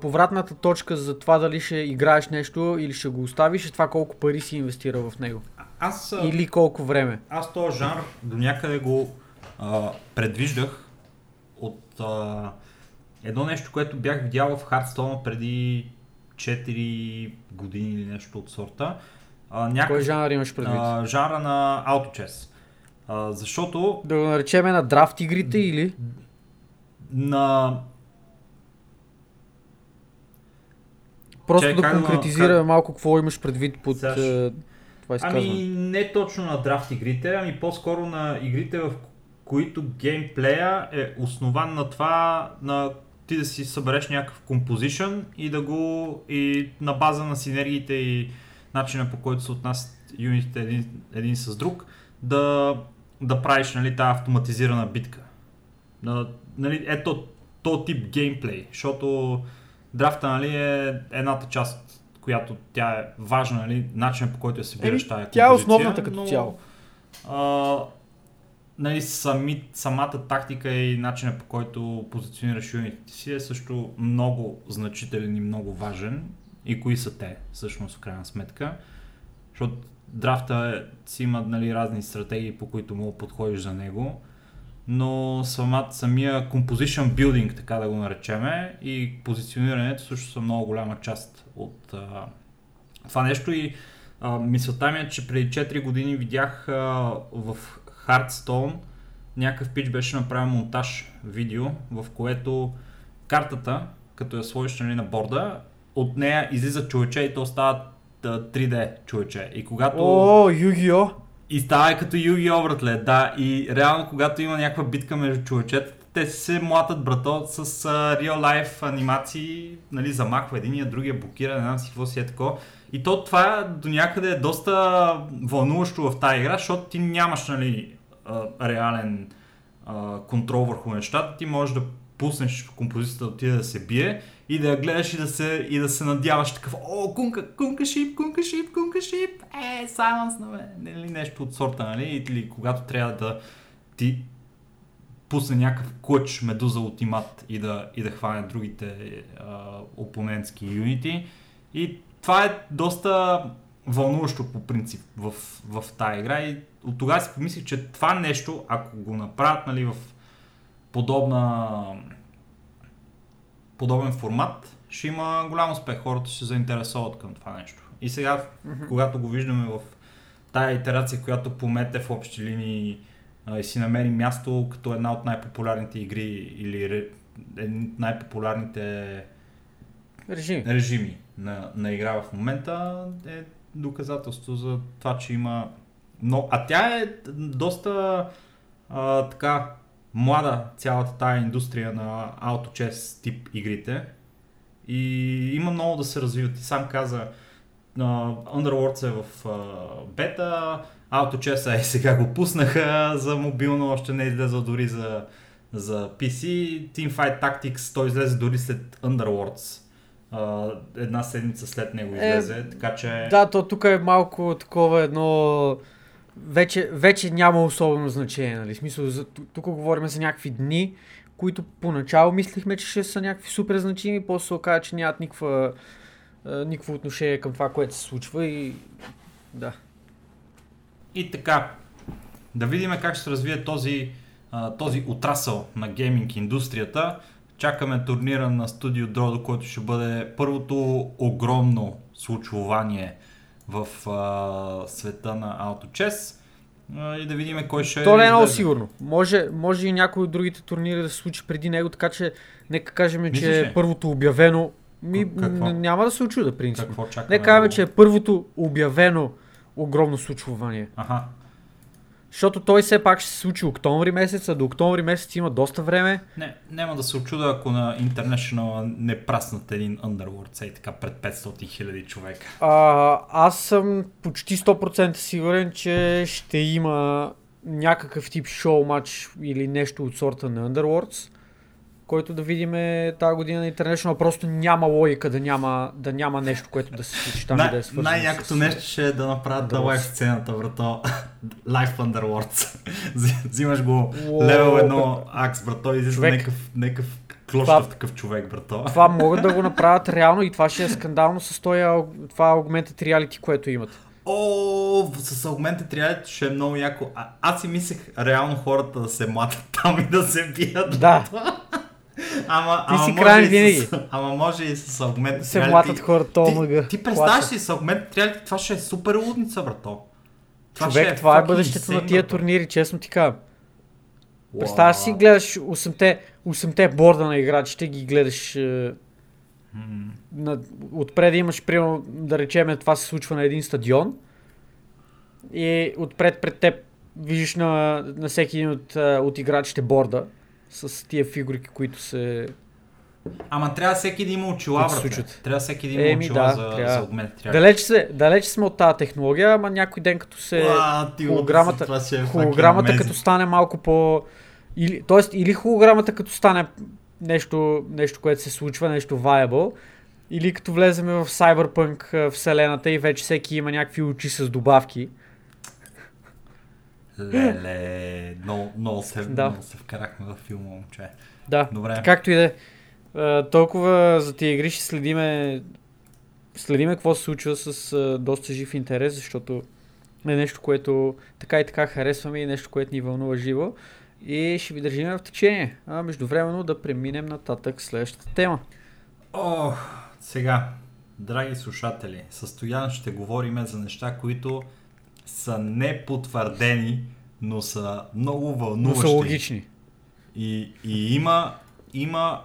повратната точка за това дали ще играеш нещо или ще го оставиш е това колко пари си инвестира в него. Аз, а, Или колко време. аз този жанр до някъде го а, предвиждах от а, едно нещо, което бях видял в Hearthstone преди 4 години или нещо от сорта. А, някакъв, Кой жанр имаш предвид? а, жанра на AutoChess. А, защото Да го наречеме на драфт игрите или? на Просто Чай, да конкретизираме как- малко какво имаш предвид под Сега е, това изказване. Ами не точно на драфт игрите, ами по-скоро на игрите, в които геймплея е основан на това, на ти да си събереш някакъв композишън и да го и на база на синергиите и начина по който се отнасят юнитите един, един с друг, да, да правиш нали, тази автоматизирана битка. На, нали, ето то тип геймплей, защото драфта нали, е едната част, която тя е важна, нали, начинът по който я събираш тази тя е композиция, основната като цяло. Нали, сами, самата тактика и начинът по който позиционираш юнитите си е също много значителен и много важен. И кои са те, всъщност, в крайна сметка. Защото драфта е, си има нали, разни стратегии, по които да подходиш за него. Но самат, самия composition building, така да го наречеме, и позиционирането също са много голяма част от а, това нещо. И а, мисълта ми е, че преди 4 години видях а, в Hearthstone някакъв пич беше направен монтаж видео, в което картата, като я сложиш нали, на борда, от нея излиза човече и то става а, 3D човече. И когато... О, Югио! И става като Юги братле, да. И реално, когато има някаква битка между човечетата, те се млатат, брато, с uh, real life анимации, нали, замахва единия, другия блокира, не знам си какво си е такова. И то това до някъде е доста вълнуващо в тази игра, защото ти нямаш, нали, а, реален а, контрол върху нещата. Ти можеш да пуснеш композицията да отиде да се бие и да я гледаш и да се, и да се надяваш такъв, о, кунка, кунка шип, кунка шип, кунка шип, е, сайленс на мен, нали, нещо от сорта, нали, или когато трябва да ти пусне някакъв клъч медуза ултимат и да, и да хване другите а, опонентски юнити. И това е доста вълнуващо по принцип в, в тази игра и от тогава си помислих, че това нещо, ако го направят нали, в подобна подобен формат, ще има голям успех. Хората ще се заинтересуват към това нещо. И сега, когато го виждаме в тая итерация, която помете в общи линии а, и си намери място като една от най-популярните игри или от най-популярните Режим. режими на, на игра в момента е доказателство за това, че има но, а тя е доста а, така млада цялата тая индустрия на AutoChess тип игрите и има много да се развиват. Ти сам каза, uh, Underworlds е в uh, бета, AutoChess е сега го пуснаха за мобилно, още не е излезъл дори за, за PC. Teamfight Tactics, той излезе дори след Underworlds. Uh, една седмица след него излезе, е, така че... Да, то тук е малко такова едно... Вече, вече няма особено значение, нали? Смисъл, за, ту- тук говорим за някакви дни, които поначало мислихме, че ще са някакви супер значими, после се оказа, че нямат никаква, никакво отношение към това, което се случва и... Да. И така, да видим как ще се развие този, този отрасъл на гейминг индустрията. Чакаме турнира на Studio Drodo, който ще бъде първото огромно случвание в а, света на AutoChess. и да видим кой ще То не е много сигурно. Може, може и някой от другите турнири да се случи преди него, така че нека кажем, Мислиш че е първото обявено. Ми, Какво? няма да се очуда, принципно. Какво? Нека кажем, че е първото обявено огромно случване. Аха. Защото той все пак ще се случи октомври месец, а до октомври месец има доста време. Не, няма да се очуда, ако на International не праснат един Underworld, сей така пред 500 хиляди човека. А, аз съм почти 100% сигурен, че ще има някакъв тип шоу матч или нещо от сорта на Underworlds, който да видим тази година на International. Просто няма логика да няма, да няма нещо, което да се случи там и да е Най- свързано най-якото с... нещо ще е да направят да лайв сцената, брато. Live Underworlds. Взи- Взимаш го левел едно акс, брато, и излиза някакъв, някакъв клощав Това- такъв човек, брато. Това могат да го направят реално и това ще е скандално с този, това Augmented Reality, което имат. О, с Augmented Reality ще е много яко. А, аз си мислех реално хората да се млатят там и да се бият. Да, Ама, Ти ама си краен винаги. С, ама може и с Augmented се млатят хората, то Ти, мъга. ти представяш ли с Augmented Reality, това ще е супер лудница, брато. Човек, това е fucking бъдещето на тия турнири, честно ти кажа. Уау. Представяш си, гледаш 8-те, 8-те борда на играчите, ги гледаш е, на, отпред имаш, примерно, да речем, това се случва на един стадион и отпред пред теб виждаш на, на всеки един от, а, от играчите борда с тия фигурки, които се... Ама трябва всеки да има очила, се брате. Трябва всеки да има Еми, очила да, за, трябва. за Reality. Далеч, се, далеч сме от тази технология, ама някой ден като се... Уа, холограмата- мисля, това ще е холограмата като стане малко по... Или, тоест, или холограмата като стане нещо, нещо, което се случва, нещо viable, или като влезем в Cyberpunk вселената и вече всеки има някакви очи с добавки. Леле, много, много, се, Да. много се вкарахме във филма, момче. Да, Добре. както и да е. А, Толкова за тия игри ще следиме, следиме какво се случва с а, доста жив интерес, защото е нещо, което така и така харесваме и нещо, което ни вълнува живо. И ще ви държим в течение. А междувременно да преминем нататък следващата тема. О, сега, драги слушатели, с Стоян ще говорим за неща, които са непотвърдени, но са много Но вълнуващи. са логични. И, и има, има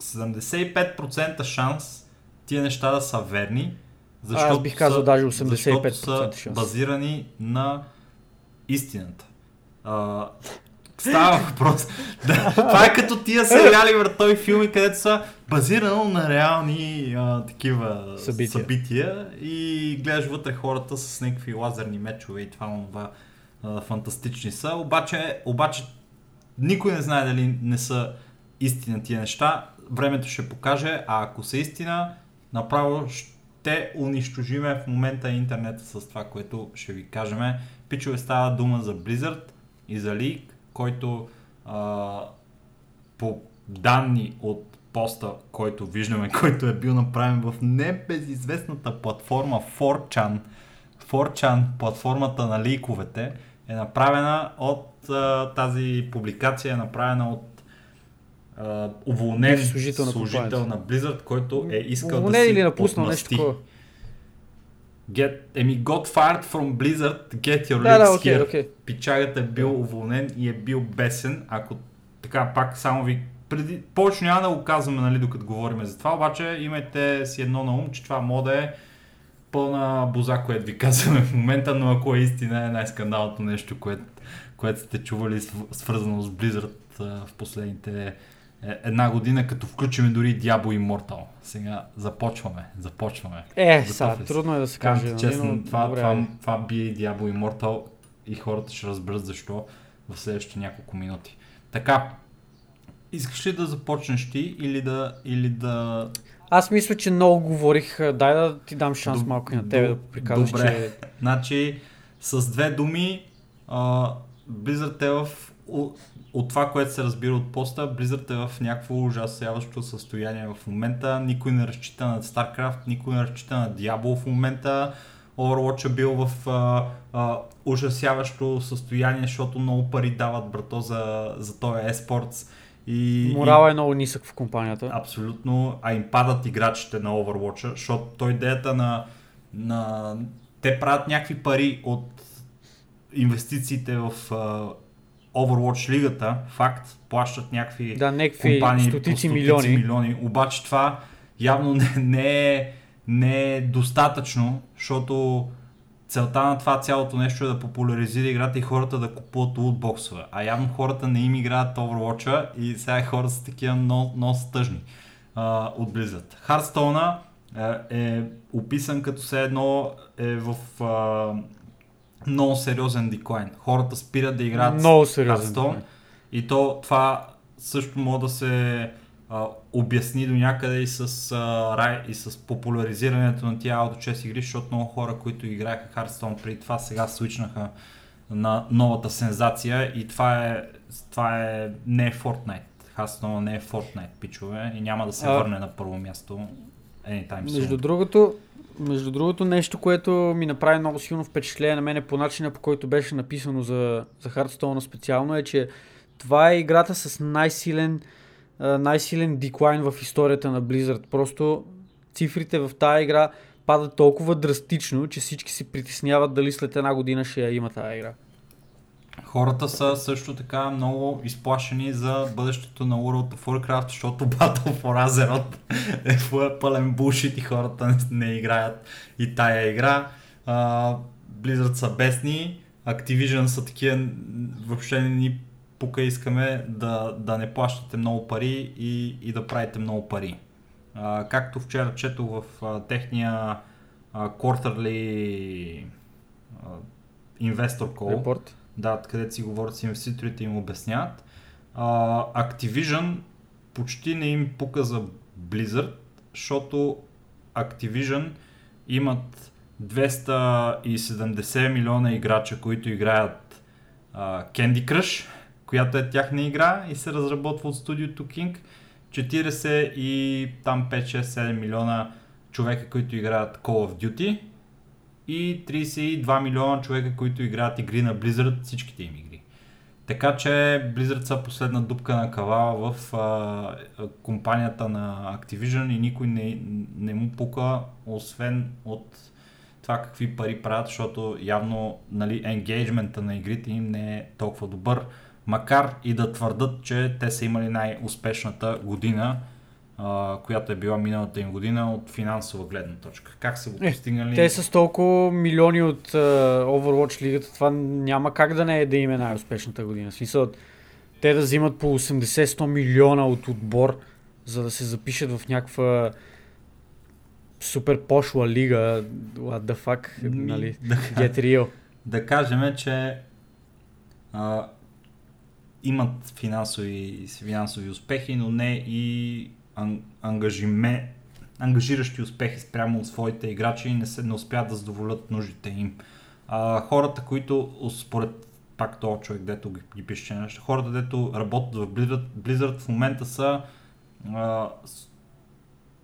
75% шанс тия неща да са верни, защото Аз бих казал са, даже защото 85% са шанс. базирани на истината. А, става въпрос. Да, това е като тия сериали, вратови филми, където са базирано на реални а, такива Събития. събития и гледаш вътре хората с някакви лазерни мечове и това, това а, фантастични са. Обаче, обаче никой не знае дали не са истина тия неща. Времето ще покаже, а ако са истина, направо ще унищожиме в момента интернета с това, което ще ви кажем. Пичове става дума за Blizzard и за League, който а, по данни от поста, който виждаме, който е бил направен в небезизвестната платформа 4chan, 4chan, платформата на ликовете, е направена от а, тази публикация, е направена от а, уволнен служител на служител на Blizzard, който е искал Уволнен да си или напуснал нещо такова. Get, еми, got fired from Blizzard, get your Да, да, leaks окей, here. окей. Пичагът е бил уволнен и е бил бесен, ако така пак само ви... Преди, повече няма да го казваме, нали, докато говорим за това, обаче имайте си едно на ум, че това мода е пълна боза, което ви казваме в момента, но ако е истина е най-скандалното нещо, което, което сте чували св- свързано с Blizzard в последните една година, като включим дори Diablo Immortal. Сега започваме, започваме. Е, сега, трудно е да се каже. Нали, честно, но това, добре, това, това бие и Diablo Immortal и хората ще разберат защо в следващите няколко минути. Така, искаш ли да започнеш ти или да, или да... Аз мисля, че много говорих. Дай да ти дам шанс Доб- малко и на тебе да приказваш, добре. че... Значи, с две думи, а, Blizzard е в... От това, което се разбира от поста, Blizzard е в някакво ужасяващо състояние в момента. Никой не разчита на StarCraft, никой не разчита на Diablo в момента. Overwatch е бил в а, а, ужасяващо състояние, защото много пари дават брато за, за този eSports. И, Морала е много нисък в компанията. Абсолютно, а им падат играчите на Overwatch, защото той идеята на, на... Те правят някакви пари от инвестициите в а, Overwatch лигата, факт, плащат някакви Да, някакви компании стотици стотици милиони. милиони. Обаче това явно не, не, е, не е достатъчно, защото целта на това цялото нещо е да популяризира играта и хората да купуват лутбоксове. А явно хората не им играят Overwatch и сега хората са такива много, много стъжни а, от Blizzard. Hearthstone е, е описан като все едно е в а, много сериозен деклайн. Хората спират да играят Много сериозен. Hearthstone и то това също може да се а, обясни до някъде и с, а, рай, и с популяризирането на тия аудочес игри, защото много хора, които играеха Hearthstone преди това, сега свичнаха на новата сензация и това е, това е не е Fortnite. Hearthstone не е Fortnite, пичове, и няма да се А- върне на първо място anytime soon. Между другото, между другото, нещо, което ми направи много силно впечатление на мене по начина по който беше написано за, за Hearthstone специално е, че това е играта с най-силен, най-силен деклайн в историята на Blizzard. Просто цифрите в тази игра падат толкова драстично, че всички се притесняват дали след една година ще я има тази игра. Хората са също така много изплашени за бъдещето на World of Warcraft, защото Battle for Azeroth е пъ- пълен булшит и хората не, играят и тая игра. А, Blizzard са бесни, Activision са такива, въобще не ни пука искаме да, да не плащате много пари и, и да правите много пари. А, както вчера четох в а, техния а, quarterly а, investor call, Репорт. Да, където си говорят с инвеститорите и им обясняват. А, Activision почти не им пука за Blizzard, защото Activision имат 270 милиона играча, които играят а, Candy Crush, която е тяхна игра и се разработва от студиото King. 40 и там 5, 6, 7 милиона човека, които играят Call of Duty и 32 милиона човека, които играят игри на Blizzard, всичките им игри. Така че Blizzard са последна дупка на кавала в а, компанията на Activision и никой не, не му пука, освен от това какви пари правят, защото явно нали, енгейджмента на игрите им не е толкова добър, макар и да твърдат, че те са имали най-успешната година, а, която е била миналата им година от финансова гледна точка. Как са го Е, постигнали? Те с толкова милиони от uh, Overwatch лигата, това няма как да не е да им е най-успешната година. В смисъл, те да взимат по 80-100 милиона от отбор, за да се запишат в някаква супер пошла лига. What the fuck, нали? да, Get real. да кажем, че а, имат финансови, финансови успехи, но не и ангажиме, ангажиращи успехи спрямо своите играчи и не, се, не успяват да задоволят нуждите им. А, хората, които според пак този човек, дето ги, ги пише, хората, дето работят в Blizzard, Blizzard в момента са а,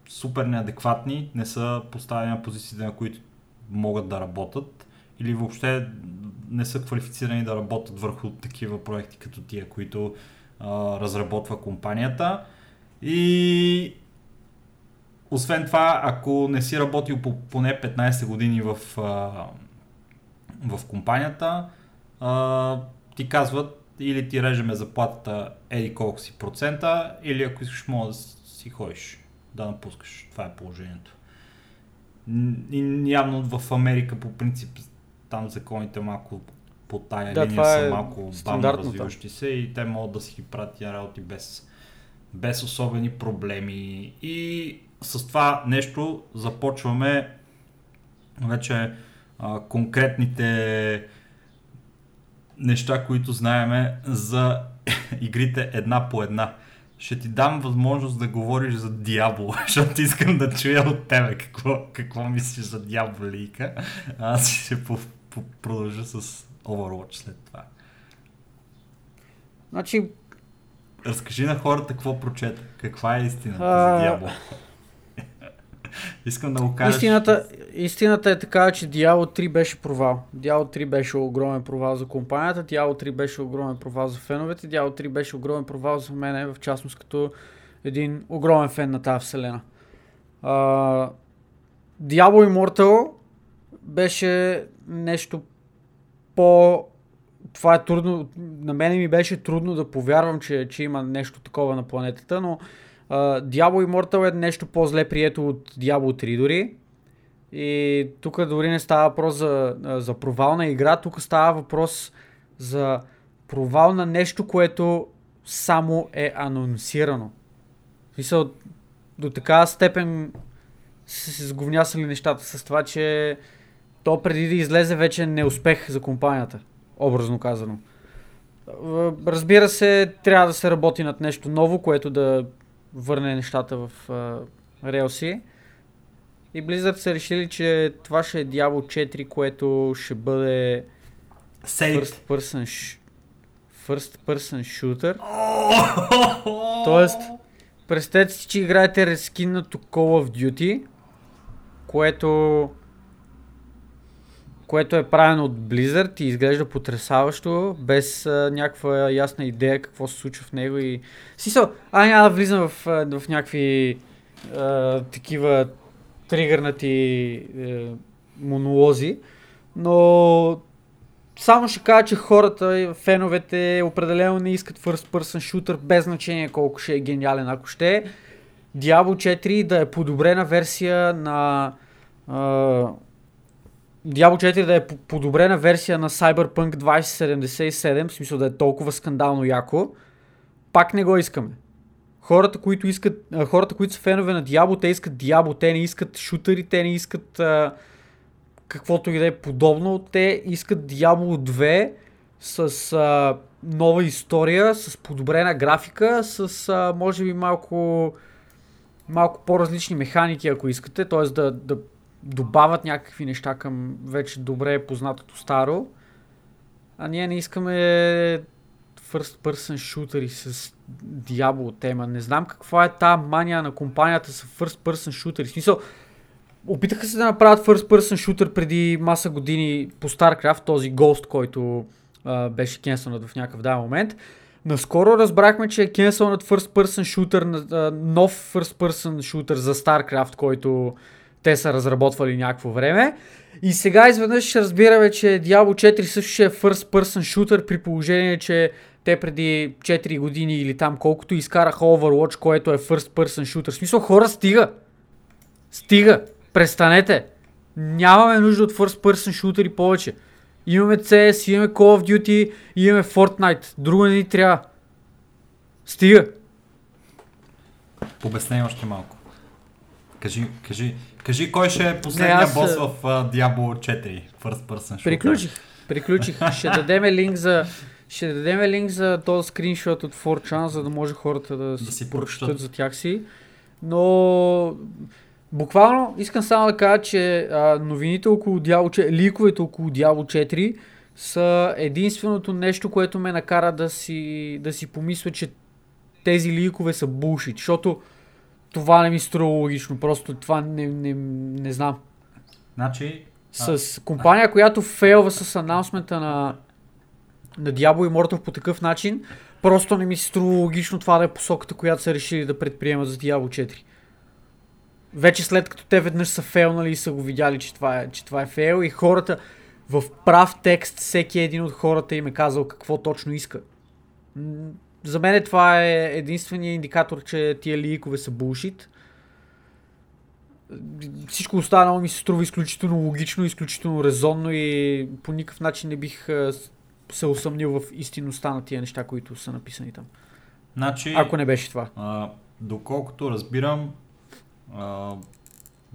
супер неадекватни, не са поставени на позициите, на които могат да работят или въобще не са квалифицирани да работят върху такива проекти като тия, които а, разработва компанията. И освен това, ако не си работил по поне 15 години в, в компанията, ти казват или ти режеме заплатата еди колко си процента, или ако искаш мога да си ходиш, да напускаш. Това е положението. И явно в Америка по принцип там законите малко по тая Да, линия са е малко бавно развиващи се и те могат да си ги правят тия работи без, без особени проблеми. И с това нещо започваме вече а, конкретните неща, които знаеме за игрите една по една. Ще ти дам възможност да говориш за Диабло, защото искам да чуя от тебе какво, какво мислиш за Диабло лика. Аз ще по, по, продължа с Overwatch след това. Значи, Разкажи на хората какво прочета. Каква е истината А, за Диабло? Искам да го кажеш. истината, истината е така, че Diablo 3 беше провал. Diablo 3 беше огромен провал за компанията, Diablo 3 беше огромен провал за феновете, Diablo 3 беше огромен провал за мен, в частност като един огромен фен на тази вселена. А, Diablo Immortal беше нещо по това е трудно, на мене ми беше трудно да повярвам, че, че има нещо такова на планетата, но uh, Diablo Immortal е нещо по-зле прието от Diablo 3 дори. И тук дори не става въпрос за, за провал на игра, тук става въпрос за провал на нещо, което само е анонсирано. В смисъл, до такава степен са се сговнясали нещата с това, че то преди да излезе вече не успех за компанията, образно казано. Разбира се, трябва да се работи над нещо ново, което да върне нещата в релси. И Blizzard са решили, че това ще е Diablo 4, което ще бъде Safe. first person, first person shooter. Тоест, представете си, че играете рескиннато Call of Duty, което което е правено от Blizzard и изглежда потрясаващо, без а, някаква ясна идея какво се случва в него и... Сисъл, а няма да влизам в, в някакви а, такива тригърнати е, монолози, но само ще кажа, че хората, феновете определено не искат first person shooter, без значение колко ще е гениален, ако ще е. Diablo 4 да е подобрена версия на... Uh, Diablo 4 да е подобрена версия на Cyberpunk 2077, в смисъл да е толкова скандално яко, пак не го искаме. Хората, които, искат, хората, които са фенове на Diablo, те искат Diablo, те не искат шутери, те не искат а, каквото и да е подобно. Те искат Diablo 2 с а, нова история, с подобрена графика, с а, може би малко, малко по-различни механики, ако искате, т.е. Да, да добавят някакви неща към вече добре познатото старо. А ние не искаме first person шутери с Diablo тема. Не знам каква е тази мания на компанията с first person шутери. В смисъл, опитаха се да направят first person шутер преди маса години по StarCraft, този Ghost, който а, беше кенселнат в някакъв даден момент. Наскоро разбрахме, че е кенселнат first person шутер, нов first person шутер за StarCraft, който те са разработвали някакво време. И сега изведнъж ще разбираме, че Diablo 4 също е first person shooter при положение, че те преди 4 години или там колкото изкараха Overwatch, което е first person shooter. В смисъл хора стига! Стига! Престанете! Нямаме нужда от first person shooter и повече. Имаме CS, имаме Call of Duty, имаме Fortnite. Друго не ни трябва. Стига! Обясней още малко. Кажи, кажи, кажи кой ще е последния аз... бос в uh, Diablo 4, First Person Shooter. Приключих, приключих. ще дадем линк за ще дадем линк за този скриншот от 4chan, за да може хората да, да си прочитат за тях си. Но буквално искам само да кажа, че а, новините около Diablo 4, ликовете около Diablo 4 са единственото нещо, което ме накара да си, да си помисля, че тези ликове са булшит, защото това не ми струва логично, просто това не, не, не знам. Значи... С компания, която фейлва с анонсмента на, на Diablo Immortal по такъв начин, просто не ми се струва логично това да е посоката, която са решили да предприемат за Diablo 4. Вече след като те веднъж са фейлнали и са го видяли, че това е, че това е фейл и хората в прав текст, всеки един от хората им е казал какво точно иска за мен това е единствения индикатор, че тия ликове са булшит. Всичко останало ми се струва изключително логично, изключително резонно и по никакъв начин не бих се усъмнил в истинността на тия неща, които са написани там. Значи, Ако не беше това. А, доколкото разбирам, а,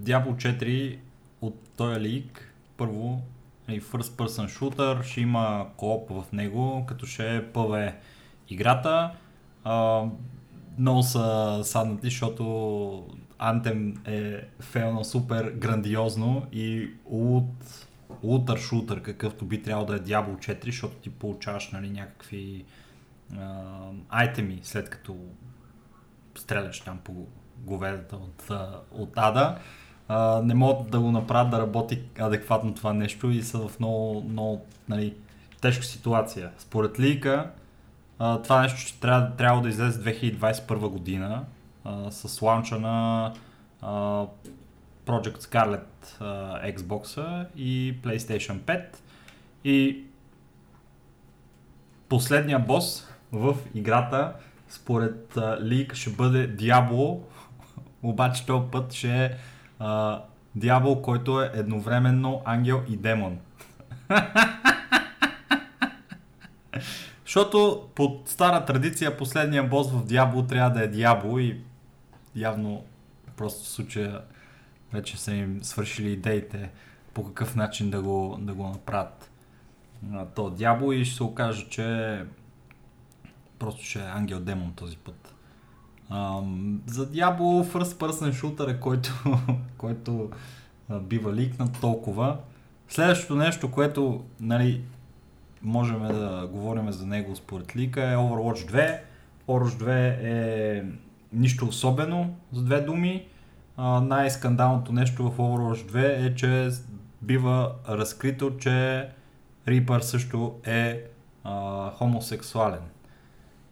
Diablo 4 от този лик, първо и First Person Shooter, ще има кооп в него, като ще е PvE играта. А, много са саднати, защото Anthem е фейлнал супер грандиозно и лут, лутър шутър, какъвто би трябвало да е Diablo 4, защото ти получаваш нали, някакви а, айтеми след като стреляш там по говедата от, от ада. А, не могат да го направят да работи адекватно това нещо и са в много, много нали, тежка ситуация. Според Лика, а, това нещо ще трябва, трябва да излезе 2021 година а, с лаунча на а, Project Scarlet а, Xbox и PlayStation 5 и последния бос в играта според Лик ще бъде Диабло, обаче този път ще е а, който е едновременно ангел и демон. Защото по стара традиция последния бос в Диабло трябва да е Диабло и явно просто в случая вече са им свършили идеите по какъв начин да го, да го направят то Диабло и ще се окаже, че просто ще е ангел-демон този път. Um, за Diablo First Person Shooter, който, който бива ликнат толкова. Следващото нещо, което нали, можем да говорим за него според лика е Overwatch 2. Overwatch 2 е нищо особено, за две думи. Uh, най-скандалното нещо в Overwatch 2 е, че бива разкрито, че Reaper също е uh, хомосексуален.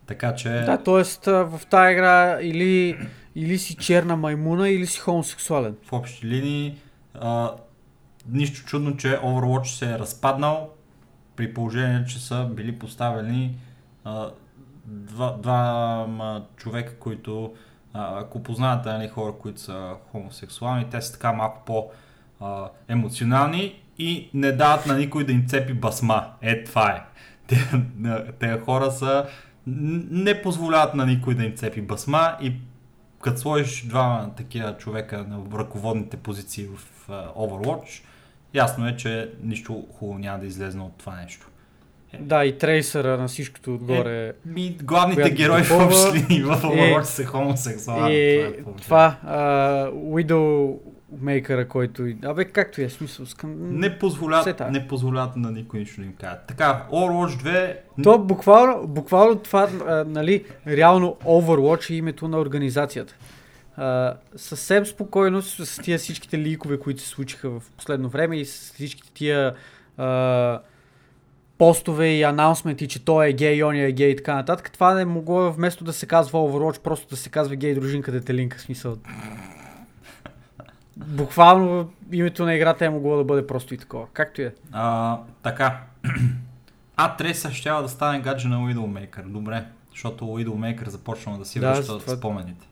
Така че... Да, т.е. в тази игра или, или си черна маймуна, или си хомосексуален. В общи линии, а, нищо чудно, че Overwatch се е разпаднал, при положение, че са били поставени а, два, два човека, които, а, ако познавате нали, хора, които са хомосексуални, те са така малко по а, емоционални и не дават на никой да им цепи басма. Е, това е. Те, хора са не позволяват на никой да им цепи басма и като сложиш два такива човека на ръководните позиции в Overwatch, ясно е, че нищо хубаво няма да излезе от това нещо. Е. Да, и трейсъра на всичкото отгоре. Е, ми, главните герои в общи в Overwatch е, са хомосексуални. Е, това, това uh, Widow мейкъра, който... Абе, както е смисъл. Скъм... Не позволят, не позволят на никой нищо да им кажат. Така, Overwatch 2... То буквално, буквално това, а, нали, реално Overwatch е името на организацията. А, съвсем спокойно с, с тия всичките ликове, които се случиха в последно време и с всичките тия а, постове и анаунсменти, че той е гей, он е гей и така нататък. Това не могло вместо да се казва Overwatch, просто да се казва гей дружинка детелинка, смисъл буквално името на играта е могло да бъде просто и такова. Както е. А, така. А, Треса ще да стане гадже на Widowmaker. Добре. Защото Widowmaker започна да си да, връща това... спомените.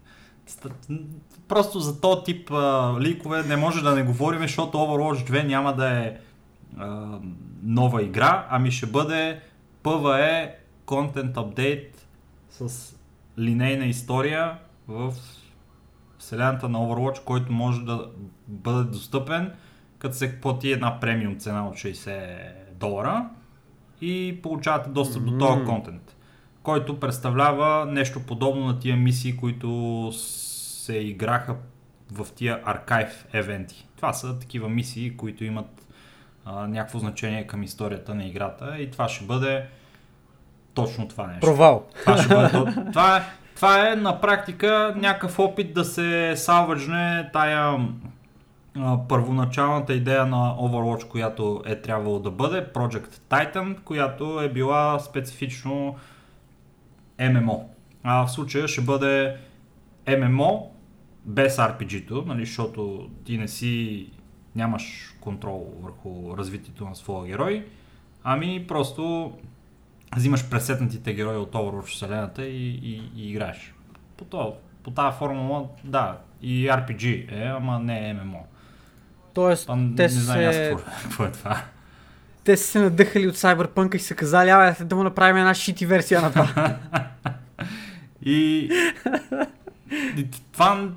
Просто за този тип а, ликове не може да не говорим, защото Overwatch 2 няма да е а, нова игра, ами ще бъде PvE Content Update с линейна история в вселената на Overwatch, който може да бъде достъпен, като се плати една премиум цена от 60 долара и получавате достъп mm-hmm. до този контент, който представлява нещо подобно на тия мисии, които се играха в тия аркайв евенти. Това са такива мисии, които имат а, някакво значение към историята на играта и това ще бъде точно това нещо. Провал. Това, ще бъде, това е това е на практика някакъв опит да се салваджне тая а, първоначалната идея на Overwatch, която е трябвало да бъде, Project Titan, която е била специфично MMO. А в случая ще бъде MMO без RPG-то, нали, защото ти не си нямаш контрол върху развитието на своя герой, ами просто взимаш пресетнатите герои от Overwatch вселената и, и, и играеш. По, това, по тази формула, да, и RPG е, ама не е MMO. Тоест, Па, те не се... знам аз какво е това. Те са се надъхали от Cyberpunk и са казали, абе, да му направим една шити версия на това. и... и това,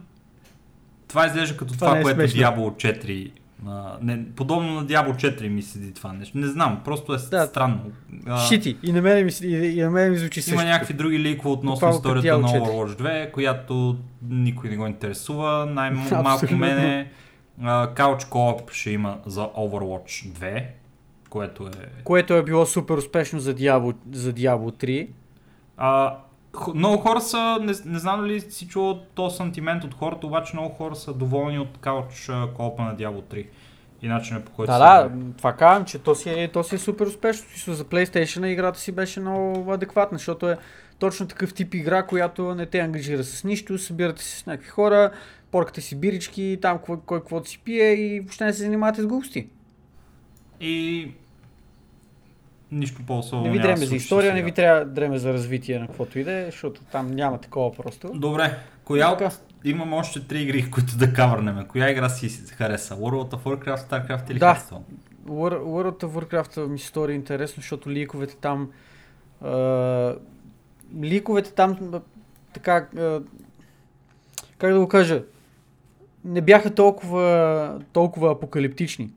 това изглежда като това, това е което смешно. Diablo 4 а, не, подобно на Diablo 4 ми седи това нещо. Не знам, просто е да, странно. А, шити. И на мен ми, и, и на мен ми звучи Има същото. някакви други ликове относно историята на Overwatch 2, която никой не го интересува. Най-малко мене Couch Co-op ще има за Overwatch 2, което е... Което е било супер успешно за Diablo, за Diablo 3. А, много хора са, не, не знам дали си чувал този сантимент от хората, обаче много хора са доволни от Couch колпа на Diablo 3 и начина по който Да, да, това казвам, че то си, е, то си е супер успешно. За PlayStation играта си беше много адекватна, защото е точно такъв тип игра, която не те ангажира с нищо, събирате се с някакви хора, поркате си бирички, там кой, кой каквото си пие и въобще не се занимавате с глупости. И нищо по-особено Не ви дреме за история, сега. не ви трябва дреме за развитие на каквото и да е, защото там няма такова просто. Добре, коя Така. Имам още три игри, които да кавърнем. Коя игра си хареса? World of Warcraft, StarCraft или Да. Hearthstone? World of Warcraft ми стори интересно, защото ликовете там... А, ликовете там така... А, как да го кажа? Не бяха толкова, толкова апокалиптични.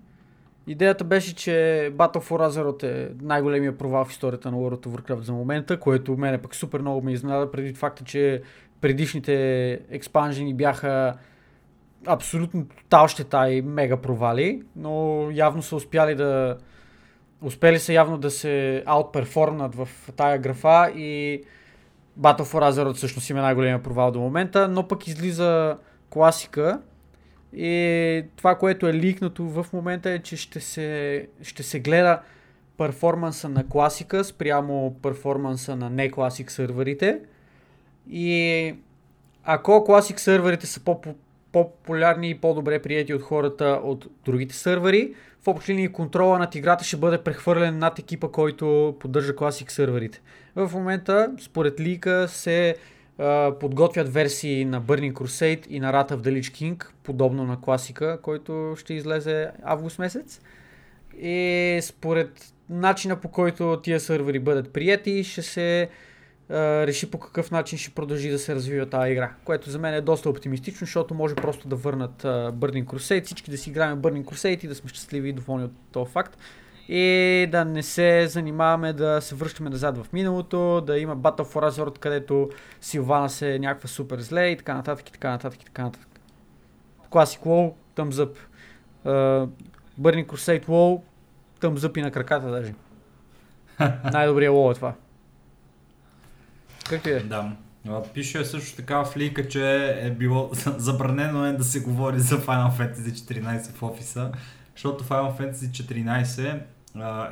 Идеята беше, че Battle for Azeroth е най-големия провал в историята на World of Warcraft за момента, което мене пък супер много ме изненада преди факта, че предишните експанжени бяха абсолютно тотал щета и мега провали, но явно са успяли да успели са явно да се аутперформнат в тая графа и Battle for Azeroth всъщност има най-големия провал до момента, но пък излиза класика и това, което е ликнато в момента е, че ще се, ще се гледа перформанса на класика спрямо перформанса на не класик сървърите и ако класик сървърите са по по-популярни и по-добре прияти от хората от другите сървъри, в общи линии контрола над играта ще бъде прехвърлен над екипа, който поддържа класик сървърите. В момента, според лика, се подготвят версии на Burning Crusade и на Wrath of the Lich King, подобно на класика, който ще излезе август месец. И според начина по който тия сървъри бъдат прияти, ще се реши по какъв начин ще продължи да се развива тази игра. Което за мен е доста оптимистично, защото може просто да върнат а, Burning Crusade, всички да си играем Burning Crusade и да сме щастливи и доволни от този факт. И да не се занимаваме да се връщаме назад в миналото, да има Battle for Azeroth, където Силвана се е някаква супер зле и така нататък и така нататък и така нататък. Classic WoW, thumbs up. Uh, Burning Crusade WoW, thumbs up и на краката даже. Най-добрият WoW е това. Как ти е? Да. Пише също така в лика, че е било забранено е да се говори за Final Fantasy 14 в офиса, защото Final Fantasy 14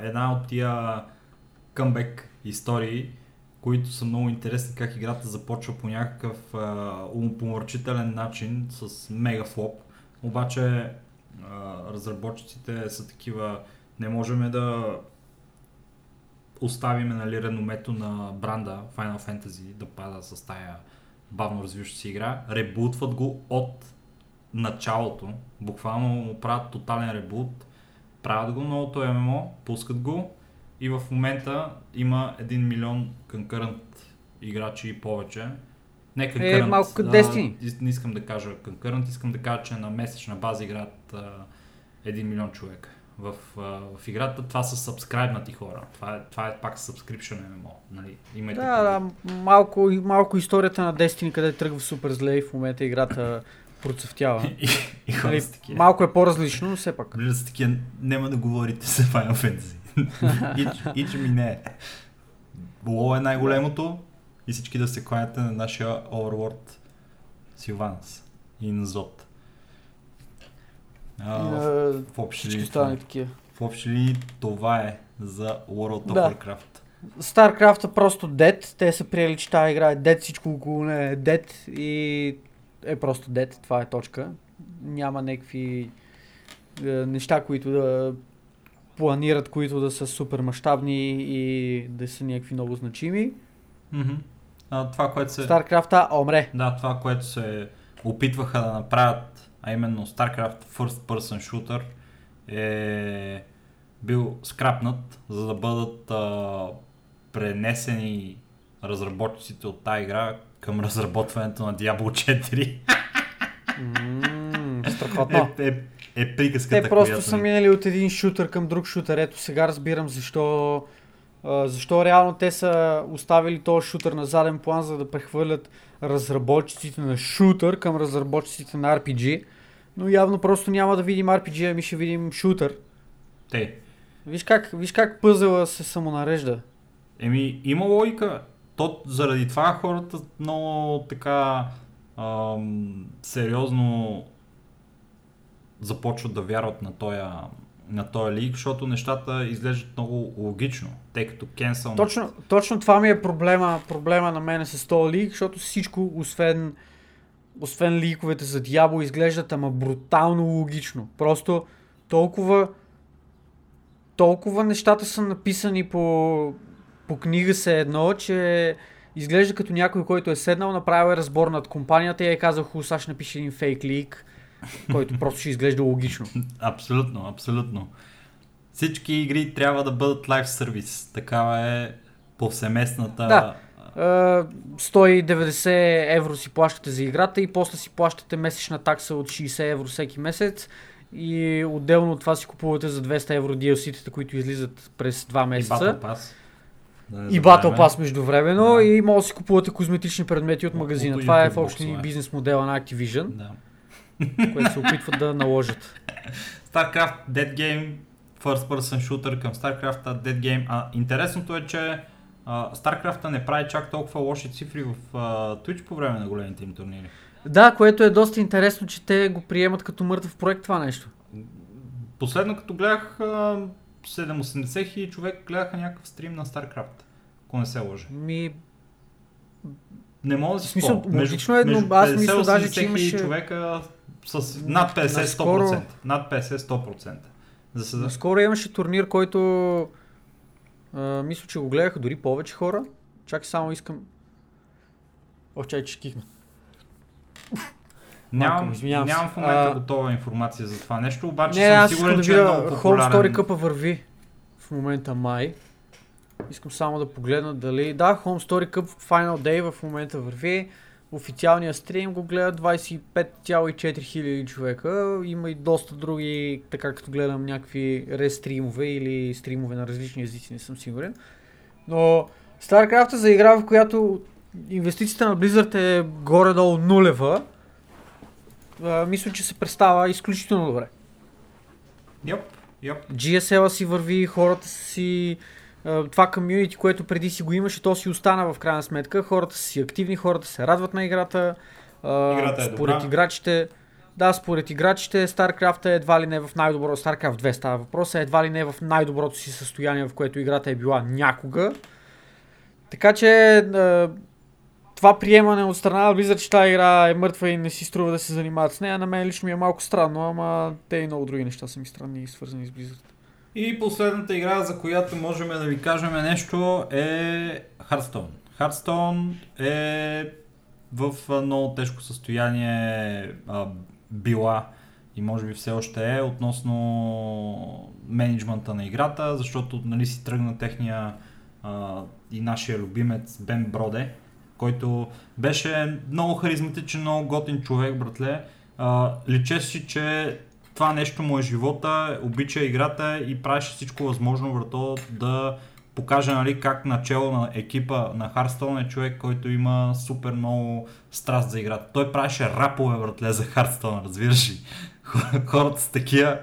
една от тия къмбек истории, които са много интересни как играта започва по някакъв а, умопомърчителен начин с мега флоп. Обаче разработчиците са такива, не можем да оставиме нали, реномето на бранда Final Fantasy да пада с тая бавно развиваща се игра. Ребутват го от началото. Буквално му правят тотален ребут. Правят го новото ММО, пускат го и в момента има 1 милион конкурент играчи и повече. Не concurrent, Е, малко като Destiny. Не искам да кажа конкурент, искам да кажа, че на месечна база играят а, 1 милион човека. В, а, в играта това са сабскрайбнати хора. Това е, това е пак subscription MMO. Нали? Имайте Да, да, малко, малко историята на Destiny, къде тръгва супер зле и в момента играта процъфтява. И, и Нали, малко е по-различно, но все пак. Влизат са такива, няма да говорите за Final Fantasy. Ич, ич ми не е. Ло е най-големото и всички да се кланяте на нашия Overlord Силванс и на Зод. А, в, А, в общи линии това- такива. в общи линии това е за World of Да. Warcraft. StarCraft е просто дед. Те са приели, че тази игра е дед, всичко около нея е дед и е просто дед. Това е точка. Няма някакви е, неща, които да планират, които да са супер мащабни и да са някакви много значими. Мгм. А, това, което се... StarCraft омре. Да, това, което се опитваха да направят, а именно StarCraft First Person Shooter е бил скрапнат, за да бъдат а, пренесени разработчиците от тази игра към разработването на Diablo 4. М, Страхотно. е, е, е приказката, Те просто са минали от един шутър към друг шутър. Ето сега разбирам защо, защо реално те са оставили този шутър на заден план, за да прехвърлят разработчиците на шутър към разработчиците на RPG. Но явно просто няма да видим RPG, ами ще видим шутър. Те. Виж как, виж как пъзела се самонарежда. Еми, има логика. То, заради това хората много така ам, сериозно започват да вярват на този на този лиг, защото нещата изглеждат много логично, тъй като Cancel... Точно, точно това ми е проблема, проблема на мен с този лиг, защото всичко, освен, освен ликовете за Diablo, изглеждат ама брутално логично. Просто толкова толкова нещата са написани по, по книга се едно, че изглежда като някой, който е седнал, направил е разбор над компанията и е казал, хубаво, сега ще напише един фейк лик, който просто ще изглежда логично. Абсолютно, абсолютно. Всички игри трябва да бъдат лайв сервис. Такава е повсеместната... Да. Uh, 190 евро си плащате за играта и после си плащате месечна такса от 60 евро всеки месец и отделно от това си купувате за 200 евро DLC-тата, които излизат през 2 месеца. И Battle Pass. И Battle Pass междувременно Да. и може да си купувате козметични предмети от магазина. от Това е в общи бизнес модела на Activision, Да. което се опитват да наложат. StarCraft Dead Game, First Person Shooter към StarCraft Dead Game. А, интересното е, че а, StarCraft не прави чак толкова лоши цифри в а, Twitch по време на големите им турнири. Да, което е доста интересно, че те го приемат като мъртъв проект това нещо. Последно като гледах 780 хиляди човек гледаха някакъв стрим на StarCraft. Ако не се лъжа. Ми, Не мога да си смисъл, спомня. логично е, но аз мисля 50-80 даже, че имаше- човека с над 50-100%. Наскоро- Над 50-100%. За сега. Скоро имаше турнир, който а, мисля, че го гледаха дори повече хора. Чакай само искам... О, чай, че кихна. Нямам, извинявам нямам в момента А, готова информация за това нещо, обаче Не, съм аз сигурен, да че е много популярен. Story къпа върви в момента май. Искам само да погледна дали... Да, Home Story Cup Final Day в момента върви. Официалния стрим го гледат 25,4 хиляди човека. Има и доста други, така като гледам някакви рестримове или стримове на различни езици, не съм сигурен. Но StarCraft за игра, в която инвестицията на Blizzard е горе-долу нулева, а, мисля, че се представя изключително добре. Йоп, йоп. GSL си върви, хората си... а, Това комьюнити, което преди си го имаше, то си остана в крайна сметка. Хората си активни, хората се радват на играта. а, Играта е според добра. играчите... Да, според играчите StarCraft е едва ли не в най-добро... StarCraft 2 става въпрос, е едва ли не в най-доброто си състояние, в което играта е била някога. Така че това приемане от страна на Blizzard, че тази игра е мъртва и не си струва да се занимават с нея, на мен лично ми е малко странно, ама те и много други неща са ми странни и свързани с Blizzard. И последната игра, за която можем да ви кажем нещо е Hearthstone. Hearthstone е в много тежко състояние а, била и може би все още е относно менеджмента на играта, защото нали си тръгна техния а, и нашия любимец Бен Броде, който беше много харизматичен, много готин човек, братле. А, личеше си, че това нещо му е живота, обича играта и правеше всичко възможно, брато, да покаже нали, как начало на екипа на Hearthstone е човек, който има супер много страст за играта. Той правеше рапове, братле, за Hearthstone, разбираш ли? Хората с такива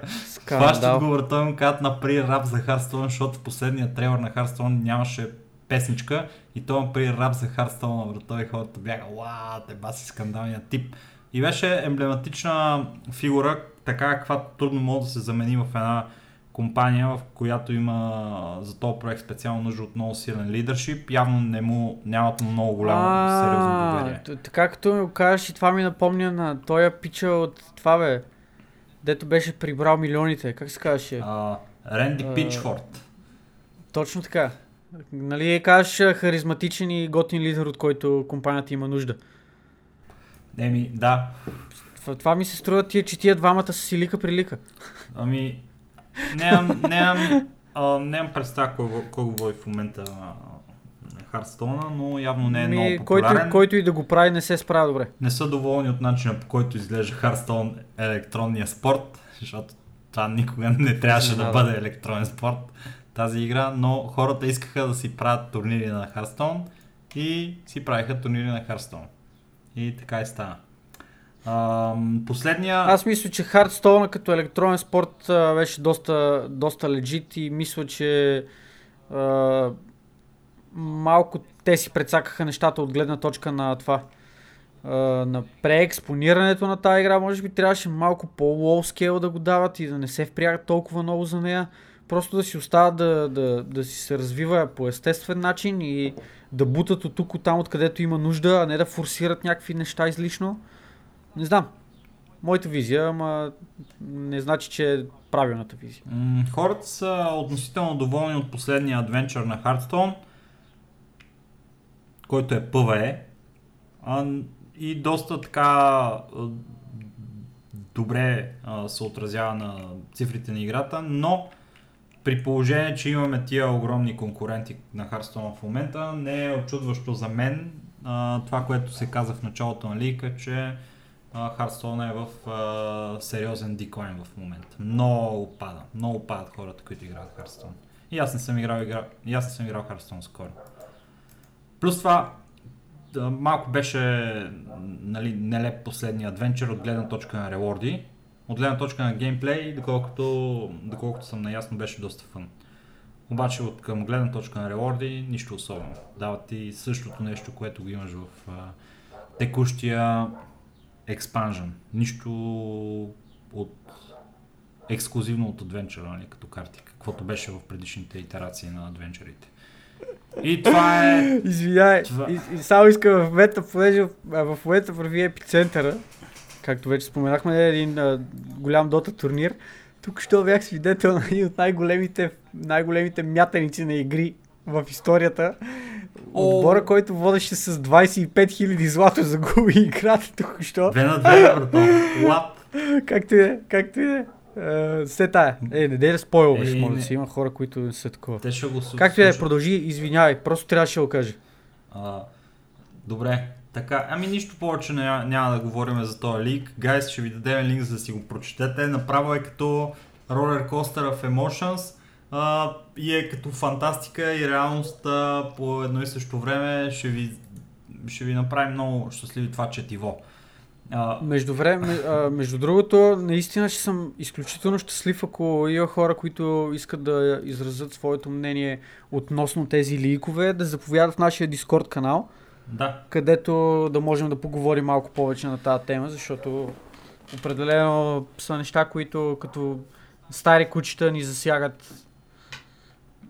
Хващат го врата и му казват напри рап за Hearthstone, защото в последния трейлър на Hearthstone нямаше песничка и той напри рап за Hearthstone на врата и хората бяха вау, те баси скандалния тип. И беше емблематична фигура, така каквато трудно може да се замени в една компания, в която има за този проект специално нужда от много силен лидершип. Явно не му, нямат много голямо сериозно доверие. Така като ми го кажеш и това ми напомня на тоя пича от това бе, дето беше прибрал милионите, как се казваше? Ренди Пичфорд. Точно така. Нали кажеш а, харизматичен и готин лидер, от който компанията има нужда. Еми, да, Това, това ми се струва тия, че тия двамата са си лика при лика. Ами, нямам, нямам, а, нямам представа кой, кой в момента на Хардстона, но явно не е Ми, много който, популярен. който и да го прави, не се справя добре. Не са доволни от начина по който изглежда Хардстон електронния спорт, защото това никога не трябваше да Да, да. бъде електронен спорт, тази игра, но хората искаха да си правят турнири на Хардстон и си правиха турнири на Хардстон. И така и стана. Ам, последния... Аз мисля, че Hearthstone като електронен спорт а, беше доста, доста легит и мисля, че а, малко те си прецакаха нещата от гледна точка на това. А, на преекспонирането на тази игра, може би трябваше малко по-лоу скейл да го дават и да не се впрягат толкова много за нея. Просто да си остават да, да, да си се развива по естествен начин и да бутат от тук, от там, откъдето има нужда, а не да форсират някакви неща излишно. Не знам. моята визия, ама не значи, че е правилната визия. Хората са относително доволни от последния адвенчър на Hearthstone, който е. А, и доста така добре се отразява на цифрите на играта, но при положение, че имаме тия огромни конкуренти на Hearthstone в момента, не е очудващо за мен а, това, което се каза в началото на лика, че а, е в а, сериозен деклайн в момента. Много пада. Много падат хората, които играят Hearthstone. И аз не съм играл, игра... аз не съм играл Hearthstone скоро. Плюс това, малко беше нали, нелеп последния адвенчър от гледна точка на реворди. От гледна точка на геймплей, доколкото, доколкото съм наясно, беше доста фън. Обаче от към гледна точка на реворди, нищо особено. Дават ти същото нещо, което го имаш в а, текущия expansion. Нищо от ексклюзивно от адвенчъра, нали, като карти, каквото беше в предишните итерации на адвенчърите. И това е... Извинявай, Това- и, и само искам в момента, понеже в момента върви епицентъра, както вече споменахме, е един а, голям дота турнир. Тук що бях свидетел на един от най-големите, най-големите мятаници на игри в историята. О. Отбора, който водеше с 25 000 злато загуби играта тук що. Две на две. Лап. Както и да е, както и да е. Е, Все тая. Е, не дей да спойлваш, Е, може да си има хора, които не са такова. Те ще го слушат. Както и да е, продължи, извинявай, просто трябваше да го кажа. А, добре, така, ами нищо повече няма, няма да говорим за този лик. Гайс, ще ви дадем линк за да си го прочетете. Направо е като Roller Coaster of Emotions а, и е като фантастика и реалност а, по едно и също време. Ще ви, ще ви направи много щастливи това четиво. А, Между, време, между другото, наистина ще съм изключително щастлив, ако има хора, които искат да изразят своето мнение относно тези ликове, да заповядат в нашия Дискорд канал, да, където да можем да поговорим малко повече на тази тема, защото определено са неща, които като стари кучета ни засягат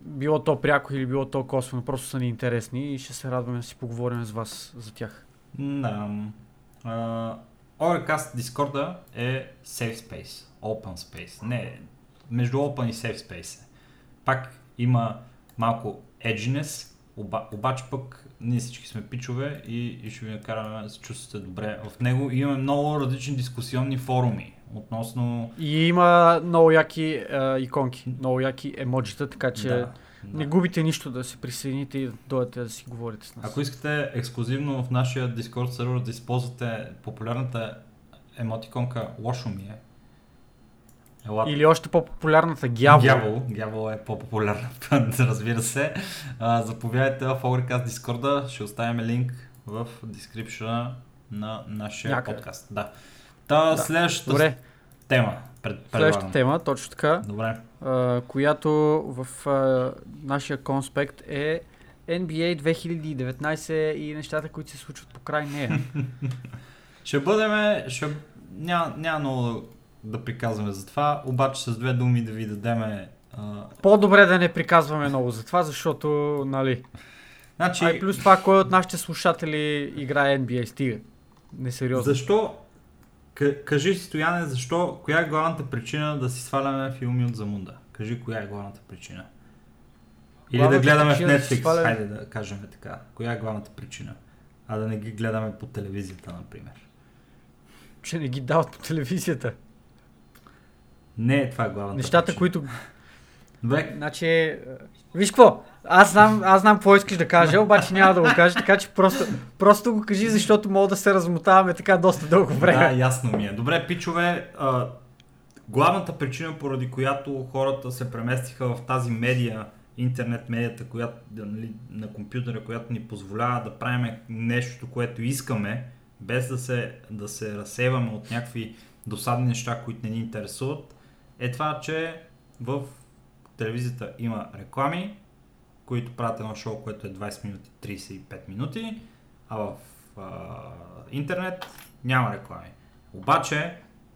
било то пряко или било то косвено, просто са ни интересни и ще се радваме да си поговорим с вас за тях. Да. Uh, Overcast Discord е safe space, open space. Не, между open и safe space. е. Пак има малко edginess, оба, обаче пък ние всички сме пичове и, и ще ви накараме да се чувствате добре в него. И имаме много различни дискусионни форуми относно... И има много яки а, иконки, много яки емоджита, така че Да, не да. губите нищо да се присъедините и да дойдете да си говорите с нас. Ако искате ексклюзивно в нашия Discord сервер да използвате популярната емотиконка Лошо ми е, елате Или още по-популярната Гявол. Гявол. Гявол е по-популярна, разбира се. А, заповядайте в Overcast Discord, ще оставим линк в дескрипшена на нашия Някъде. подкаст. Да. Та Да. следващата Добре, тема. Пред, следващата тема, точно така, Добре. а, която в а, нашия конспект е NBA 2019 и нещата, които се случват по край нея. Ще бъдеме, ще, няма, няма много да, приказваме за това, обаче с две думи да ви дадеме а, По-добре да не приказваме много за това, защото, нали... Значи, А и плюс това, кой от нашите слушатели играе NBA, стига. Несериозно. защо, К- кажи Стояне, защо, коя е главната причина да си сваляме филми от Замунда? Кажи коя е главната причина. Или Главната да гледаме в причина да си Netflix, сваляме- хайде да кажем така. Коя е главната причина? А да не ги гледаме по телевизията, например. Че не ги дават по телевизията. Не е това главната Нещата, причина. които Добре, Значи, е, виж какво, аз знам, аз знам какво искаш да кажа, обаче няма да го кажа, така че просто, просто го кажи, защото мога да се размотаваме така доста дълго да, време. ясно ми е. Добре, пичове, а, главната причина, поради която хората се преместиха в тази медия, интернет медията, която, да, нали, на компютъра, която ни позволява да правим нещо, което искаме, без да се, да се разсеваме от някакви досадни неща, които не ни интересуват, е това, че в телевизията има реклами, които правят едно шоу, което е 20 минути, 35 минути, а в а, интернет няма реклами. Обаче,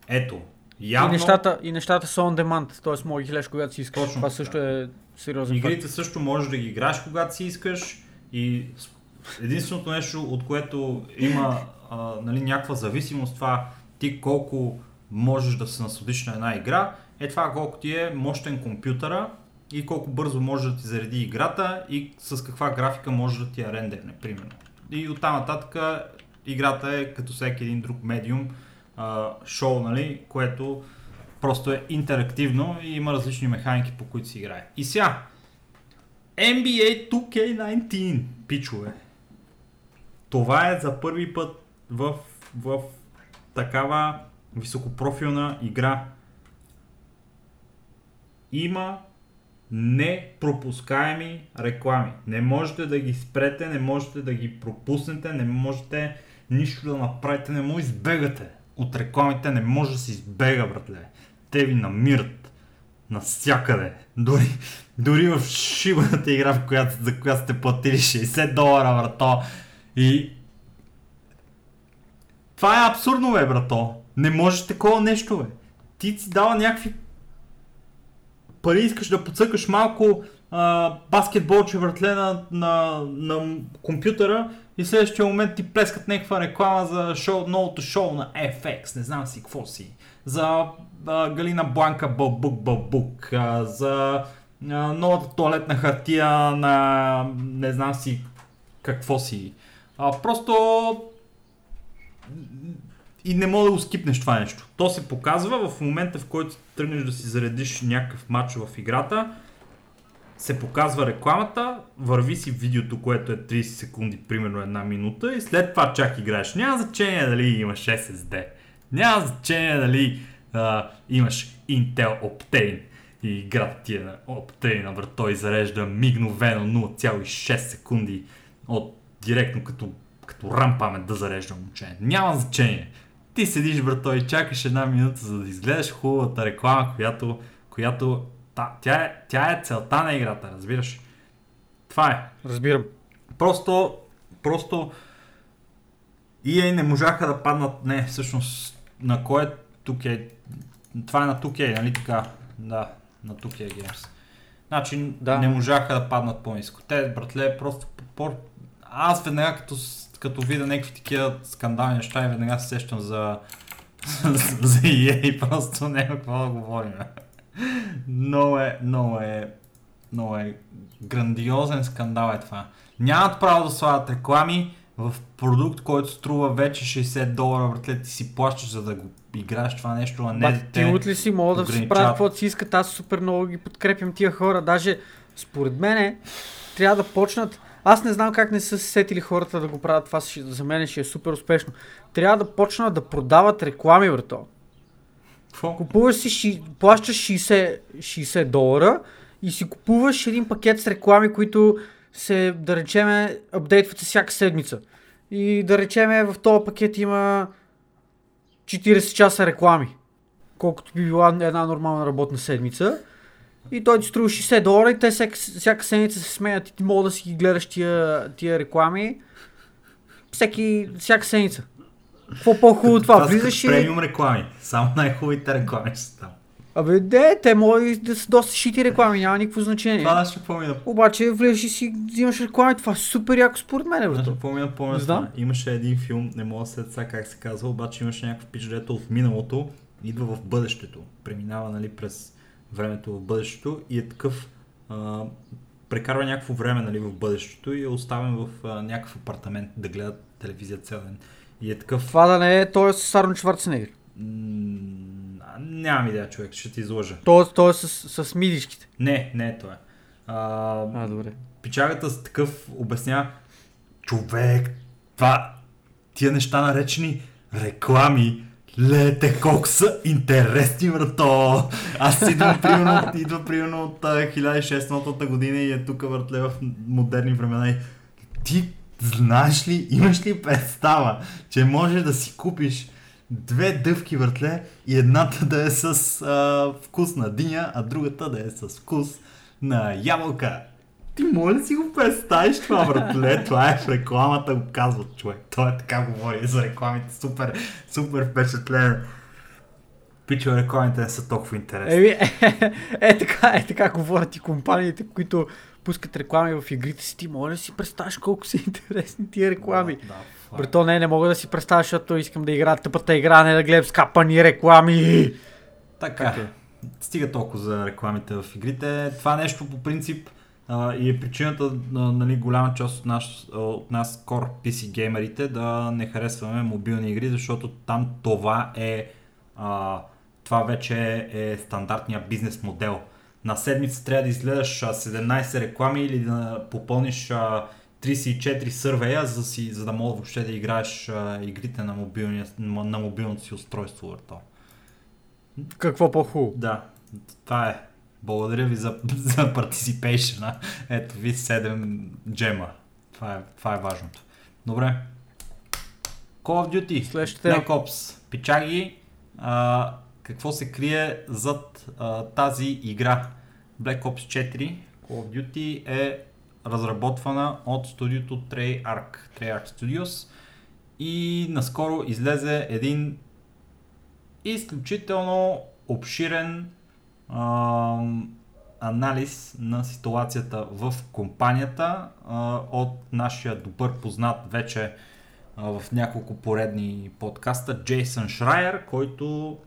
ето, И явно нещата, и нещата са on demand, т.е. мога ги гледаш когато си искаш. Точно Това така. също е сериозен факт. игрите също можеш да ги играеш когато си искаш и единственото нещо, от което има а, нали, някаква зависимост, това ти колко можеш да се насладиш на една игра, е това колко ти е мощен компютъра и колко бързо може да ти зареди играта и с каква графика може да ти я рендерне, примерно. И оттам нататък играта е като всеки един друг медиум, а, шоу, нали, което просто е интерактивно и има различни механики по които се играе. И сега, NBA 2K19, пичове. Това е за първи път в, в такава високопрофилна игра. Има непропускаеми реклами. Не можете да ги спрете, не можете да ги пропуснете, не можете нищо да направите, не може избегате. От рекламите не може да се избега, братле. Те ви намират навсякъде. Дори, дори в шибаната игра, в която, за която сте платили 60 долара, брато. И... Това е абсурдно, бе, брато. Не може такова нещо, бе. Ти си дава някакви пари, искаш да подсъкаш малко а, баскетболче въртле на, на, на компютъра и в следващия момент ти плескат някаква реклама за шоу, новото шоу на FX, не знам си какво си. За а, Галина Бланка Бълбук Бълбук, а, за а, новата туалетна хартия на не знам си какво си. А, просто и не мога да го скипнеш това нещо. То се показва в момента, в който тръгнеш да си заредиш някакъв матч в играта, се показва рекламата, върви си видеото, което е 30 секунди, примерно една минута и след това чак играеш. Няма значение дали имаш SSD, няма значение дали а, имаш Intel Optane и играта ти е на Optane, брат, той зарежда мигновено 0,6 секунди от директно като, като рам памет да зарежда момче. Няма значение. Ти седиш, брато, и чакаш една минута, за да изгледаш хубавата реклама, която, която та, тя, е, тя е целта на играта, разбираш? Това е. Разбирам. Просто, просто EA не можаха да паднат, не, всъщност, на кое тук е, това е на 2K, нали така? Да, на 2K Games. Значи Да. не можаха да паднат по-низко. Те, братле, просто по... Аз веднага като, като видя някакви такива скандални неща и веднага се сещам за, за EA, просто няма какво да говорим. Много е, много е, много е грандиозен скандал е това. Нямат право да слагат реклами в продукт, който струва вече 60 долара, братле, ти си плащаш за да го играеш това нещо, а не Ба, да ти те... от ли си могат да си правят каквото си искат, аз супер много ги подкрепям тия хора. Даже според мене трябва да почнат. Аз не знам как не са се сетили хората да го правят, това за мен ще е супер успешно. Трябва да почнат да продават реклами, брато. Купуваш си, ши- плащаш 60, 60 долара и си купуваш един пакет с реклами, които се, да речеме, апдейтват се всяка седмица. И да речеме, в този пакет има 40 часа реклами. Колкото би била една нормална работна седмица. И той ти струва 60 долара и те всяка, всяка седмица се сменят и ти мога да си ги гледаш тия, тия реклами. Всеки, всяка седмица. Какво по-хубаво това? са Влизаш и... премиум реклами. Само най-хубавите реклами са там. Абе, де, те могат да са доста шити реклами, няма никакво значение. Това да ще помня. Обаче влезеш и си взимаш реклами, това е супер яко според мен, Да брато. ще помня, помня това. Имаше един филм, не мога да се сега как се казва, обаче имаше някакъв пич, дето от миналото идва в бъдещето. Преминава нали, през времето в бъдещето и е такъв а, прекарва някакво време нали, в бъдещето и е оставен в а, някакъв апартамент да гледа телевизия цял ден. И е такъв... Това да не е, той е с Арно Шварценегер. Нямам идея, човек, ще ти излъжа. Той, той е с, с мидишките. Не, не е той. А, А, добре. пичагата с такъв обясня, човек, това, тия неща наречени реклами, лете, колко са интересни, брато! Аз идвам примерно, идва примерно от а, 1600 година и е тук, братле, в модерни времена и ти знаеш ли, имаш ли представа, че можеш да си купиш две дъвки въртле и едната да е с а, вкус на диня, а другата да е с вкус на ябълка. Ти може ли си го представиш това, братле? Това е в рекламата, го казват човек. Той е така говори за рекламите. Супер, супер впечатлен. Пичо, рекламите не са толкова интересни. Еми, е, е, е, така, е така говорят и компаниите, които пускат реклами в игрите си. Ти моля да си представиш колко са интересни тия реклами. Да, Това е. Брито, не, не мога да си представя, защото искам да играя тъпата игра, не да гледам скапани реклами. Така, е? стига толкова за рекламите в игрите. Това нещо по принцип а, и е причината нали, голяма част от, наш, а, от нас core PC геймерите да не харесваме мобилни игри, защото там това е а, това вече е стандартния бизнес модел. На седмица трябва да изгледаш а, 17 реклами или да попълниш а, 34 сървея, за, да си, за да мога въобще да играеш а, игрите на, мобилния, на мобилното си устройство. Върто. Какво по-хубаво? Да, това е. Благодаря ви за, за participation. Ето ви 7 джема. Това е, това е важното. Добре. Call of Duty. Следващата Black Ops. Пичаги. А, какво се крие зад а, тази игра? Black Ops 4 Call of Duty е разработвана от студиото Treyarch, Treyarch Studios и наскоро излезе един изключително обширен анализ на ситуацията в компанията а, от нашия добър познат вече а, в няколко поредни подкаста Джейсън Шрайер, който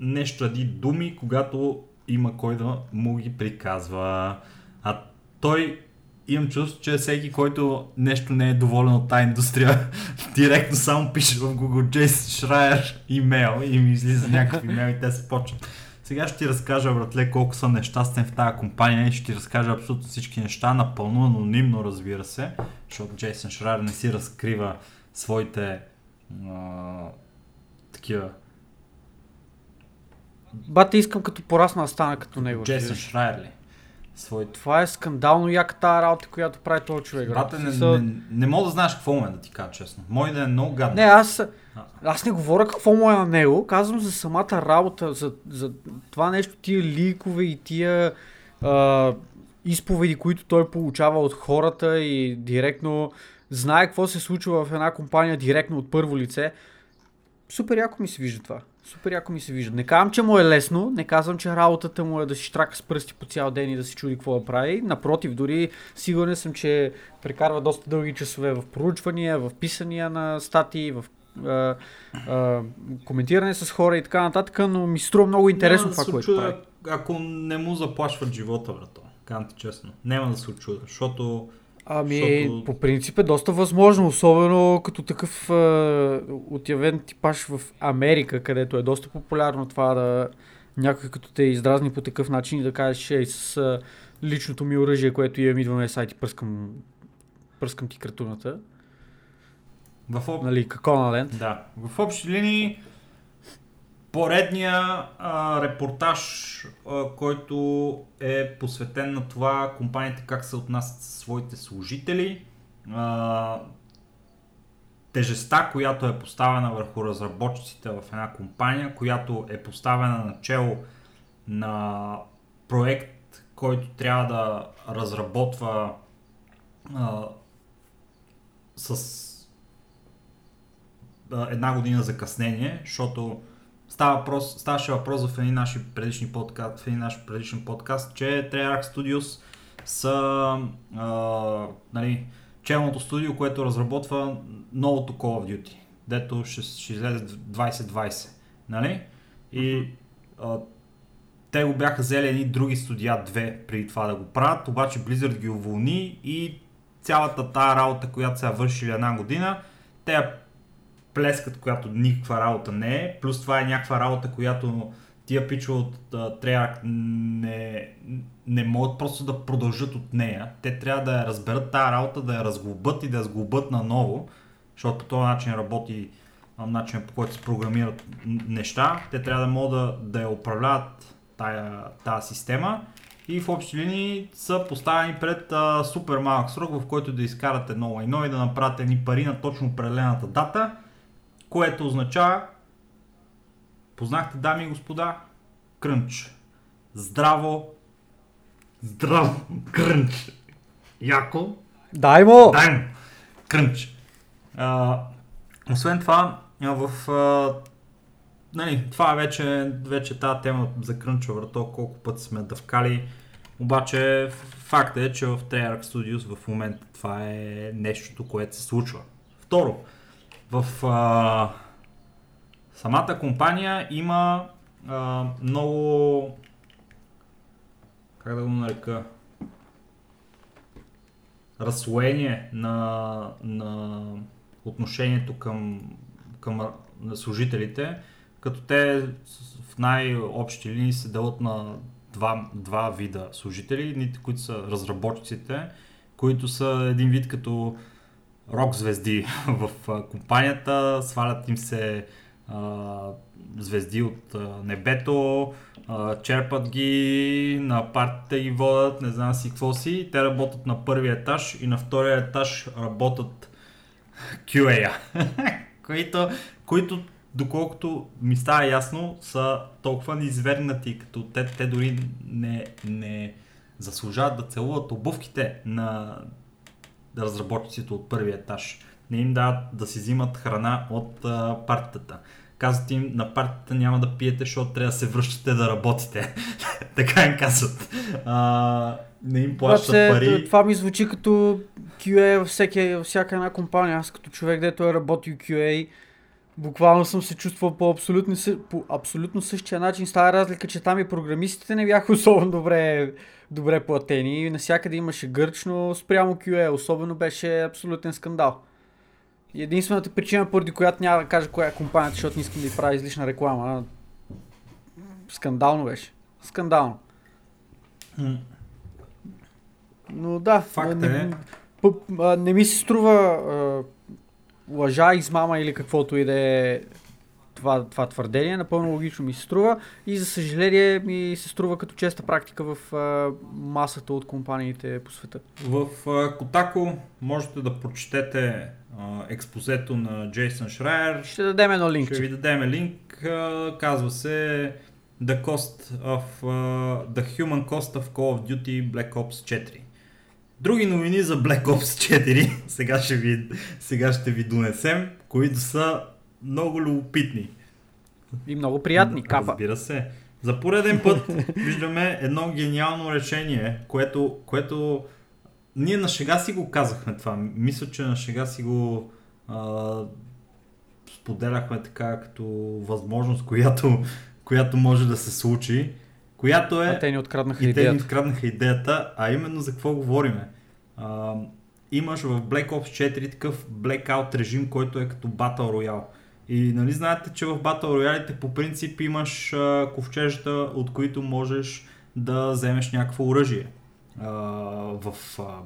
не щади думи, когато има кой да му ги приказва. А той имам чувство, че всеки, който нещо не е доволен от тази индустрия, директно само пише в Google Джейсън Шрайер имейл и ми излиза някакъв имейл и те се почват. Сега ще ти разкажа, братле, колко съм нещастен в тази компания и ще ти разкажа абсолютно всички неща, напълно анонимно, разбира се, защото Джейсън Шрайер не си разкрива своите а, такива. Бате, искам като порасна да стана като него. Джейсън. Шрайер ли? Своите. Това е скандално яка тази работа, която прави този човек. Брате, не, не, не мога да знаеш какво му е, да ти кажа честно. Мой да е много гадно. Не, аз. Аз не говоря какво му е на него, казвам за самата работа, за, за това нещо, тия ликове и тия а, изповеди, които той получава от хората и директно знае какво се случва в една компания директно от първо лице. Супер яко ми се вижда това. Супер яко ми се вижда. Не казвам, че му е лесно, не казвам, че работата му е да си штрака с пръсти по цял ден и да се чуди какво да прави. Напротив, дори сигурен съм, че прекарва доста дълги часове в проучвания, в писания на статии, в а, а, коментиране с хора и така нататък, но ми струва много интересно Няма да това, се което очудя, прави. Ако не му заплашват живота, брато. Казвам ти честно. Няма да се очуда, защото Ами, Защото- по принцип е доста възможно, особено като такъв а, отявен типаж в Америка, където е доста популярно това да някой като те издразни по такъв начин и да кажеш, ей, с а, личното ми оръжие, което имам, идваме сайт и пръскам, пръскам ти картуната. В, об... Нали, какво на ден. да, в общи линии поредния а, репортаж, а, който е посветен на това компаниите как се отнасят със своите служители, а, тежестта, която е поставена върху разработчиците в една компания, която е поставена начало на проект, който трябва да разработва а, с една година закъснение, защото става въпрос, ставаше въпрос в един наши предишни подкаст, в един наш предишен подкаст, че Treyarch Studios са а, нали, челното студио, което разработва новото Call of Duty, дето ще, ще излезе 2020. Нали? И а, те го бяха взели едни други студия, две преди това да го правят, обаче Blizzard ги уволни и цялата тая работа, която са вършили една година, те я плескат, която никаква работа не е, плюс това е някаква работа, която тия пичове от Treyarch не, не могат просто да продължат от нея. Те трябва да я разберат тази работа, да я разглобят и да я сглобят наново, защото по този начин работи а, начин по който се програмират неща. Те трябва да могат да, да я управляват тая, тази система и в общи линии са поставени пред а, супер малък срок, в който да изкарат едно лайно и да направят едни пари на точно определената дата, което означава, познахте дами и господа, крънч. Здраво, здраво, крънч. Яко, Дай му! дай му, крънч. А, освен това, в а, нали, това е вече, вече тази тема за крънча врато, колко пъти сме дъвкали. Обаче факт е, че в Treyarch Studios в момента това е нещото, което се случва. Второ, в а, самата компания има а, много как да го нарека разслоение на, на отношението към, към на служителите, като те в най-общи линии се делят на два, два вида служители. Едните, които са разработчиците, които са един вид като рок звезди в компанията, свалят им се а, звезди от а, небето, а, черпат ги, на партията ги водят, не знам си какво си. Те работят на първия етаж и на втория етаж работят QA, които, които доколкото ми става ясно, са толкова неизвергнати, като те, те дори не, не заслужават да целуват обувките на разработчиците от първия етаж. Не им дават да си взимат храна от а, партията. Казват им, на партията няма да пиете, защото трябва да се връщате да работите. така им казват. А, не им плащат се, пари. Това ми звучи като QA във всеки, всяка една компания. Аз като човек, дето е работил QA, буквално съм се чувствал по абсолютно, по абсолютно същия начин. Става разлика, че там и програмистите не бяха особено добре, добре платени. Насякъде имаше гърчно спрямо QA. Особено беше абсолютен скандал. Единствената причина, поради която няма да кажа коя е компанията, защото не искам да й правя излишна реклама. Скандално беше. Скандално. Но да, Факт не, е. не, не ми се струва лъжа, измама или каквото и да е това, това твърдение. Напълно логично ми се струва и за съжаление ми се струва като честа практика в а, масата от компаниите по света. В Котако можете да прочетете а, експозето на Джейсън Шрайер. Ще дадем едно линк. Ще ви дадем линк. А, казва се The Cost of uh, The Human Cost of Call of Duty Black Ops 4. Други новини за Black Ops 4 сега ще ви, сега ще ви донесем, които са много любопитни. И много приятни, капа. Разбира се. За пореден път виждаме едно гениално решение, което, което ние на шега си го казахме това. Мисля, че на шега си го а, споделяхме така като възможност, която, която може да се случи. Която е... А те ни откраднаха и идеята. те ни откраднаха идеята, а именно за какво говориме. А, имаш в Black Ops 4 такъв blackout режим, който е като Battle Royale. И нали знаете, че в Battle Royale по принцип имаш а, ковчежата, от които можеш да вземеш някакво оръжие. А, в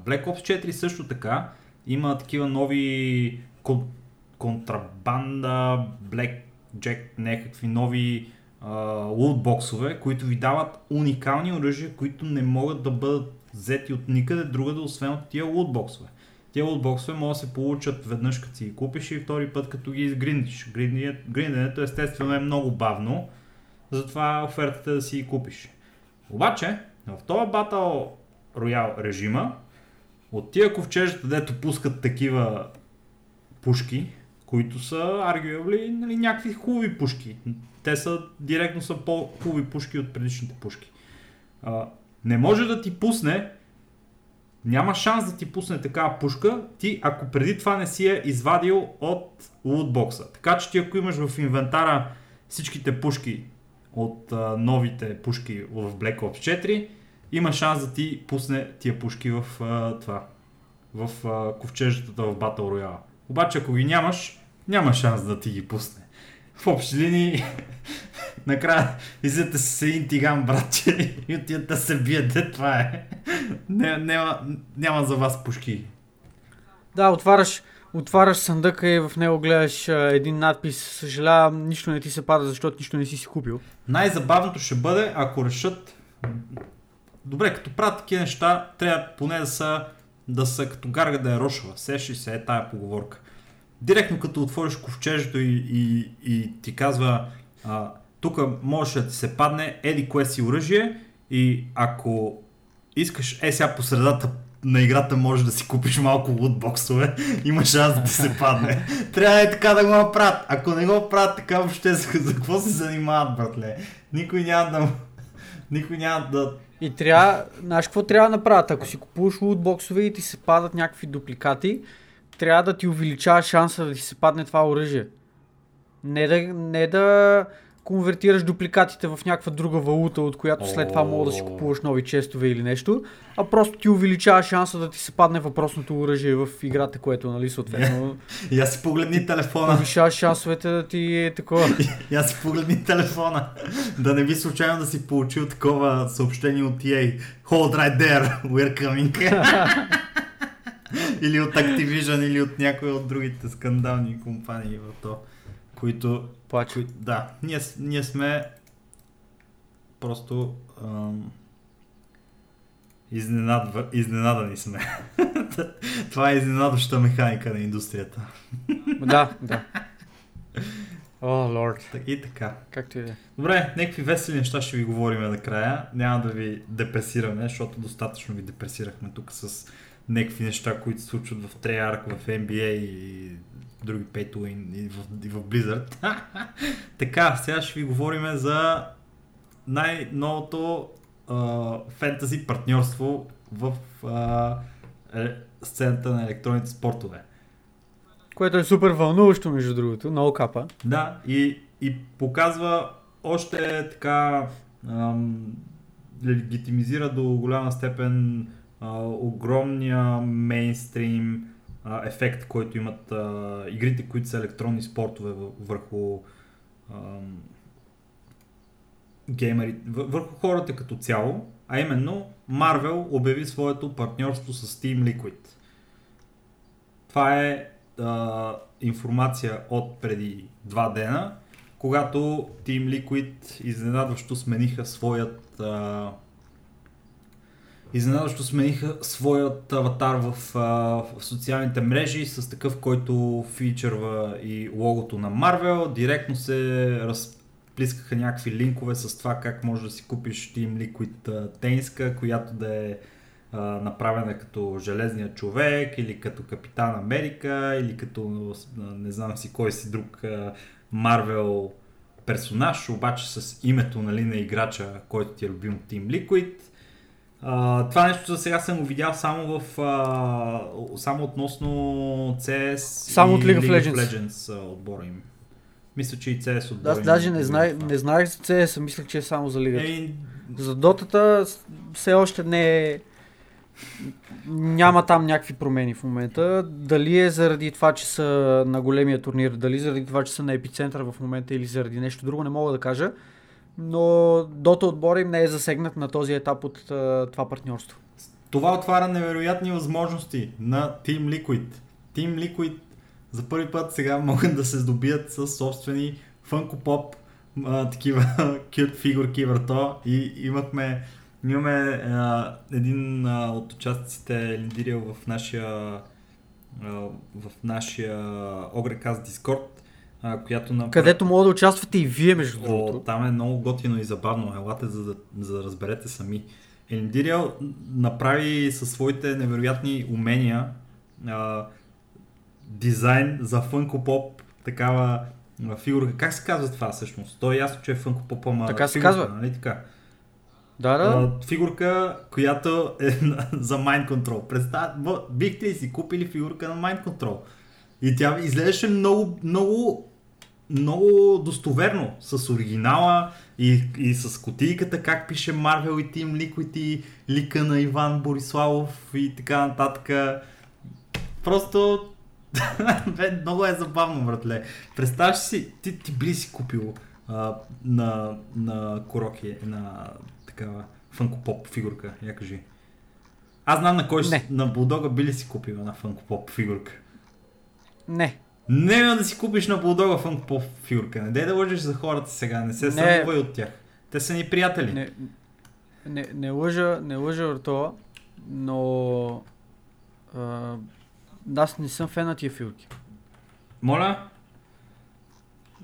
Black Ops 4 също така има такива нови кон- контрабанда, Black Jack, някакви нови лутбоксове, които ви дават уникални оръжия, които не могат да бъдат взети от никъде другаде, освен от тия лутбоксове. Тия лутбоксове могат да се получат веднъж като си ги купиш и втори път като ги изгриндиш. Гринденето естествено е много бавно, затова офертата е да си ги купиш. Обаче, в този Battle Royale режима, от тия ковчежата, дето пускат такива пушки, които са arguably нали, някакви хубави пушки. Те са директно са по-хубави пушки от предишните пушки. А, не може да ти пусне няма шанс да ти пусне такава пушка, ти ако преди това не си е извадил от лутбокса. Така че ти ако имаш в инвентара всичките пушки от а, новите пушки в Black Ops 4, има шанс да ти пусне тия пушки в а, това, в а, ковчежата в Battle Royale. Обаче ако ги нямаш, няма шанс да ти ги пусне. В общи линии, накрая излизате с един тиган, братче, и отивате да се биете, това е. Не, няма, няма за вас пушки. Да, отваряш, отваряш съндъка и в него гледаш а, един надпис. Съжалявам, нищо не ти се пада, защото нищо не си си купил. Най-забавното ще бъде, ако решат... Добре, като правят такива неща, трябва поне да са, да са като гарга да е рошава. Сеши се е тая поговорка. Директно като отвориш ковчежето и, и, и ти казва тук може да ти се падне еди кое си оръжие и ако искаш е сега по средата на играта може да си купиш малко лутбоксове, има шанс да ти се падне. Трябва е така да го направят. Ако не го правят така, въобще за какво се занимават, братле? Никой няма да... Никой няма да... И трябва, знаеш какво трябва да направят? Ако си купуваш лутбоксове и ти се падат някакви дупликати, трябва да ти увеличава шанса да ти се падне това оръжие. Не да, не да конвертираш дупликатите в някаква друга валута, от която след това мога да си купуваш нови честове или нещо, а просто ти увеличава шанса да ти се падне въпросното оръжие в играта, което, нали, съответно, Я си погледни телефона. повишава шансовете да ти е такова. Я си погледни телефона. Да не би случайно да си получил такова съобщение от EA. Hold right there, we're coming. или от Activision, или от някои от другите скандални компании в то, които... Плаче. кои, да, ние, ние сме просто ам, изненадва, изненадани сме. Това е изненадваща механика на индустрията. Да, да. О, лорд. И така. Както и да е. Добре, някакви весели неща ще ви говорим накрая. Няма да ви депресираме, защото достатъчно ви депресирахме тук с някакви неща, които се случват в Treyarch, в NBA и други pay и в, и в Blizzard. така, сега ще ви говорим за най-новото фентази партньорство в а, е, сцената на електронните спортове. Което е супер вълнуващо, между другото. Много капа. Да, и, и показва още така ам, легитимизира до голяма степен а, огромния мейнстрим а, ефект, който имат а, игрите, които са електронни спортове въ- върху ам, геймери, въ- върху хората като цяло, а именно Marvel обяви своето партньорство с Team Liquid. Това е а, информация от преди два дена, когато Team Liquid изненадващо смениха своят а, изненадващо смениха своят аватар в, а, в социалните мрежи с такъв, който фичърва и логото на Marvel. Директно се разплискаха някакви линкове с това как можеш да си купиш Team Liquid а, тениска, която да е а, направена като Железния човек или като Капитан Америка или като не знам си кой си друг Marvel персонаж, обаче с името нали, на играча, който ти е любим Team Liquid. А, това нещо за сега съм го видял само в а, само относно CS Само и от League of League Legends. Legends а, отбора им. Мисля, че и CS отбора Аз им даже не, знае, това. не знаех за CS, мислех, че е само за лигата. Ей, За дотата все още не е... Няма там някакви промени в момента. Дали е заради това, че са на големия турнир, дали заради това, че са на епицентър в момента или заради нещо друго, не мога да кажа. Но Дота отбора им не е засегнат на този етап от това партньорство. Това отваря невероятни възможности на Team Liquid. Team Liquid за първи път сега могат да се здобият с собствени Funko Pop а, такива cute фигурки върто и имахме имаме а, един а, от участниците лидирал в нашия а, в нашия Огреказ Дискорд, а, която на Където мога да участвате и вие, между О, другото. там е много готино и забавно. Елате, за да, за да разберете сами. Елендириал направи със своите невероятни умения а, дизайн за Funko Pop, такава фигурка. Как се казва това всъщност? То е ясно, че е Funko Pop, ама Така се фигурка, казва. Нали така? Да, да. А, фигурка, която е за Mind Control. Представ... Бихте ли си купили фигурка на Mind Control? И тя изглеждаше много, много, много достоверно с оригинала и, и с котийката, как пише Marvel и Team Liquid и лика на Иван Бориславов и така нататък. Просто много е забавно, братле. Представяш си, ти, ти би ли си купил а, на, на Короки, на такава Funko Pop фигурка, я кажи. Аз знам на кой Не. на Булдога би ли си купил една Pop фигурка. Не. Не бе да си купиш на Булдога Funko Pop фигурка. Не дай да лъжеш за хората сега, не се срамувай от тях. Те са ни приятели. Не, не, не лъжа, не лъжа Артова, но а, аз не съм фен на тия фигурки. Моля?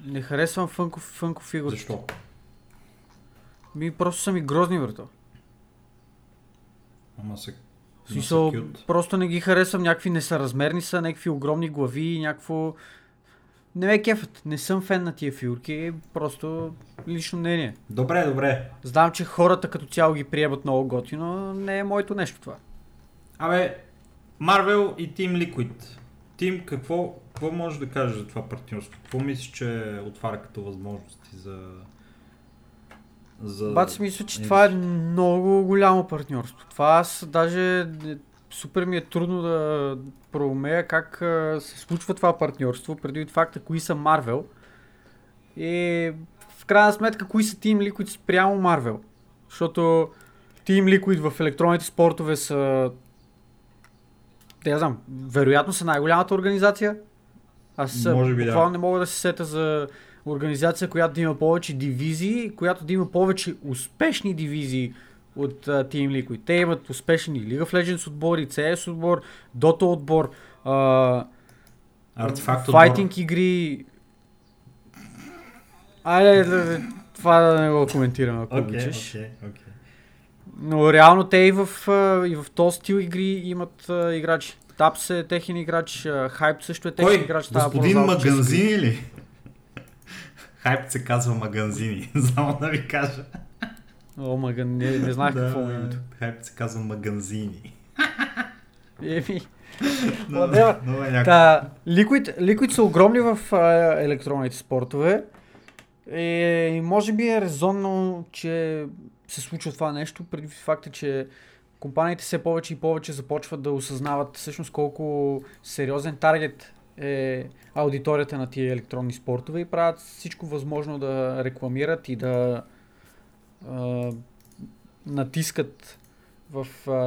Не харесвам фънко, фънко фигурки. Защо? Ми просто са ми грозни, брато. Ама се... Смисъл, просто не ги харесвам, някакви несъразмерни са, някакви огромни глави, някакво... Не ме кефът, не съм фен на тия фигурки, просто лично мнение. Добре, добре. Знам, че хората като цяло ги приемат много готино, но не е моето нещо това. Абе, Marvel и Team Liquid. Тим, какво, какво можеш да кажеш за това партньорство? Какво мислиш, че отваря като възможности за... за... Си мисля, че това е много голямо партньорство. Това аз даже супер ми е трудно да проумея как се случва това партньорство, преди факта кои са Марвел. И в крайна сметка кои са Team Liquid спрямо Марвел. Защото Team Liquid в електронните спортове са те, я знам, вероятно са най-голямата организация. Аз Може би, да. не мога да се сета за организация, която да има повече дивизии, която да има повече успешни дивизии от uh, Team Liquid. Те имат успешни League of Legends отбори, CS отбор, Dota отбор, uh, Артефакт файтинг игри. Айде, това да не го коментирам, ако okay, обичаш. Okay, okay. Но реално те и в, и в този стил игри имат играчи. Тапс е техен играч, Хайп също е техен Кой? играч. Господин Маганзини ли? Хайп се казва Маганзини, само да ви кажа. О, маган... не, не знаех да, какво е името. Хайп се казва Маганзини. Еми, но, да, но, е Та, Liquid, Liquid са огромни в а, електронните спортове. И може би е резонно, че се случва това нещо, преди факта, че компаниите все повече и повече започват да осъзнават всъщност колко сериозен таргет е аудиторията на тия електронни спортове и правят всичко възможно да рекламират и да а, натискат в,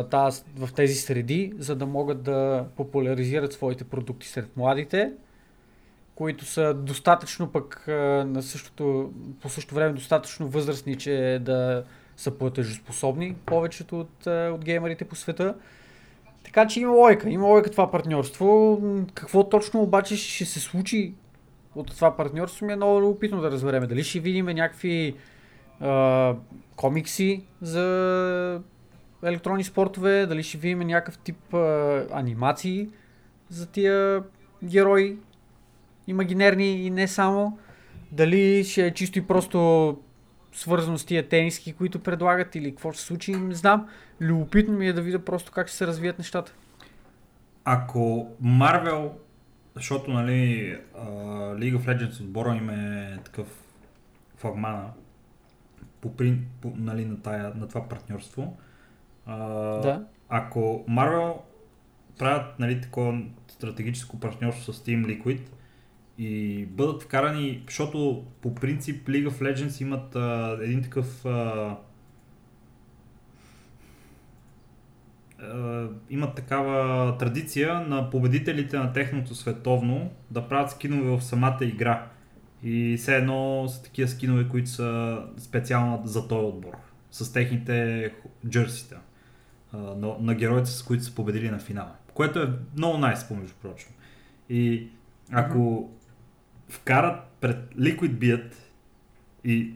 таз, в тези среди, за да могат да популяризират своите продукти сред младите които са достатъчно пък на същото, по същото време достатъчно възрастни, че да са платежоспособни повечето от, от геймерите по света. Така че има лойка, има лойка това партньорство. Какво точно обаче ще се случи от това партньорство ми е много любопитно да разбереме. Дали ще видим някакви а, комикси за електронни спортове, дали ще видим някакъв тип а, анимации за тия герои, имагинерни и не само. Дали ще е чисто и просто свързано с тия тениски, които предлагат или какво ще се случи, не знам. Любопитно ми е да видя просто как ще се развият нещата. Ако Марвел, защото нали, League of Legends отбора им е такъв флагмана по, по, нали, на, тая, на това партньорство, а, да. ако Марвел правят нали, такова стратегическо партньорство с Team Liquid, и бъдат вкарани, защото по принцип League of Legends имат а, един такъв а, а, имат такава традиция на победителите на техното световно да правят скинове в самата игра. И все едно са такива скинове, които са специално за този отбор. С техните джърсита на, на героите, с които са победили на финала. Което е много найс, nice, между прочим. И ако вкарат пред Liquid бият и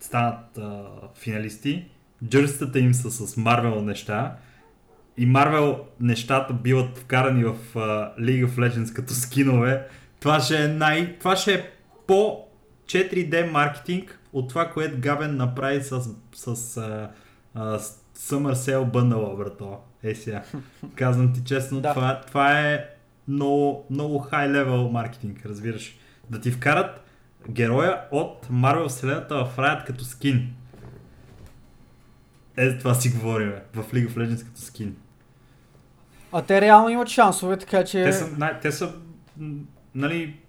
станат а, финалисти, джърситата им са с Марвел неща и Марвел нещата биват вкарани в а, League of Legends като скинове, това ще е най... това ще е по 4D маркетинг от това, което Габен направи с, с а, а, Summer Sale Bundle, брато. Е сега. Казвам ти честно, да. това, това е много, много high level маркетинг, разбираш да ти вкарат героя от Марвел вселената в Riot като скин. Е, за това си говорим, в League of Legends като скин. А те реално имат шансове, така че... Те са, най- те са нали,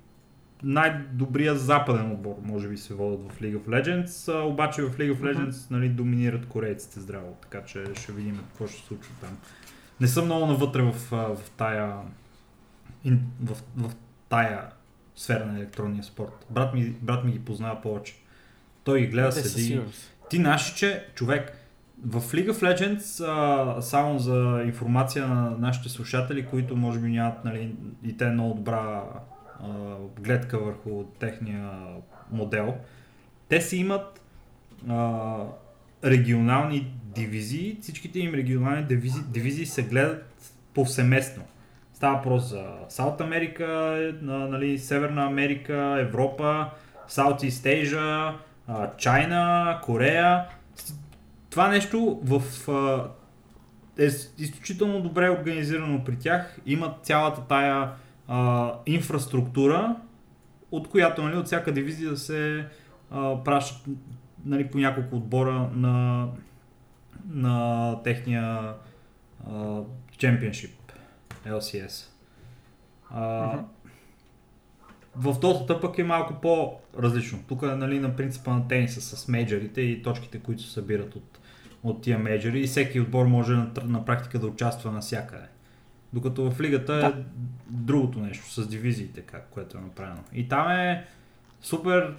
най-добрия западен отбор, може би се водят в League of Legends, а, обаче в League of Legends uh-huh. нали, доминират корейците здраво, така че ще видим какво ще се случва там. Не съм много навътре в, в тая в, в тая сфера на електронния спорт. Брат ми, брат ми ги познава повече. Той ги гледа, седи. Ти наши, че човек, в League of Legends, а, само за информация на нашите слушатели, които може би нямат нали, и те много добра а, гледка върху техния модел, те си имат а, регионални дивизии, всичките им регионални дивизии, дивизии се гледат повсеместно. Става въпрос за Саут Америка, нали, Северна Америка, Европа, Southeast Asia, Чайна, Корея. Това нещо в, е изключително добре организирано при тях. Имат цялата тая а, инфраструктура, от която нали, от всяка дивизия се а, пращат нали, по няколко отбора на, на техния чемпионшип LCS. А. В Дотата пък е малко по-различно. Тук е нали, на принципа на тениса с мейджорите и точките, които се събират от, от тия мейджори и всеки отбор може на, на практика да участва навсякъде. Докато в лигата е да. е другото нещо, с дивизиите, как, което е направено. И там е супер...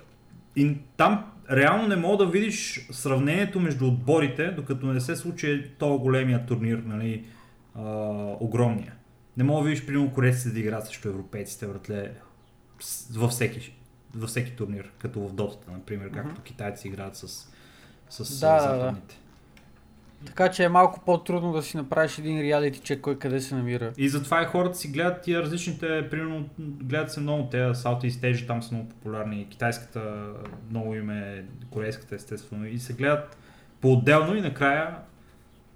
И там реално не мога да видиш сравнението между отборите, докато не се случи този големия турнир, нали, а, огромния. Не мога да видиш, примерно, корейците да играят срещу европейците, братле, във всеки, във всеки турнир, като в дотата, например, както mm-hmm. китайци играят с, с да, западните. Да, да. Така че е малко по-трудно да си направиш един реалити чек кой къде се намира. И затова и хората си гледат тия различните, примерно гледат се много те, Southeast Asia там са много популярни, китайската много име, корейската естествено и се гледат по-отделно и накрая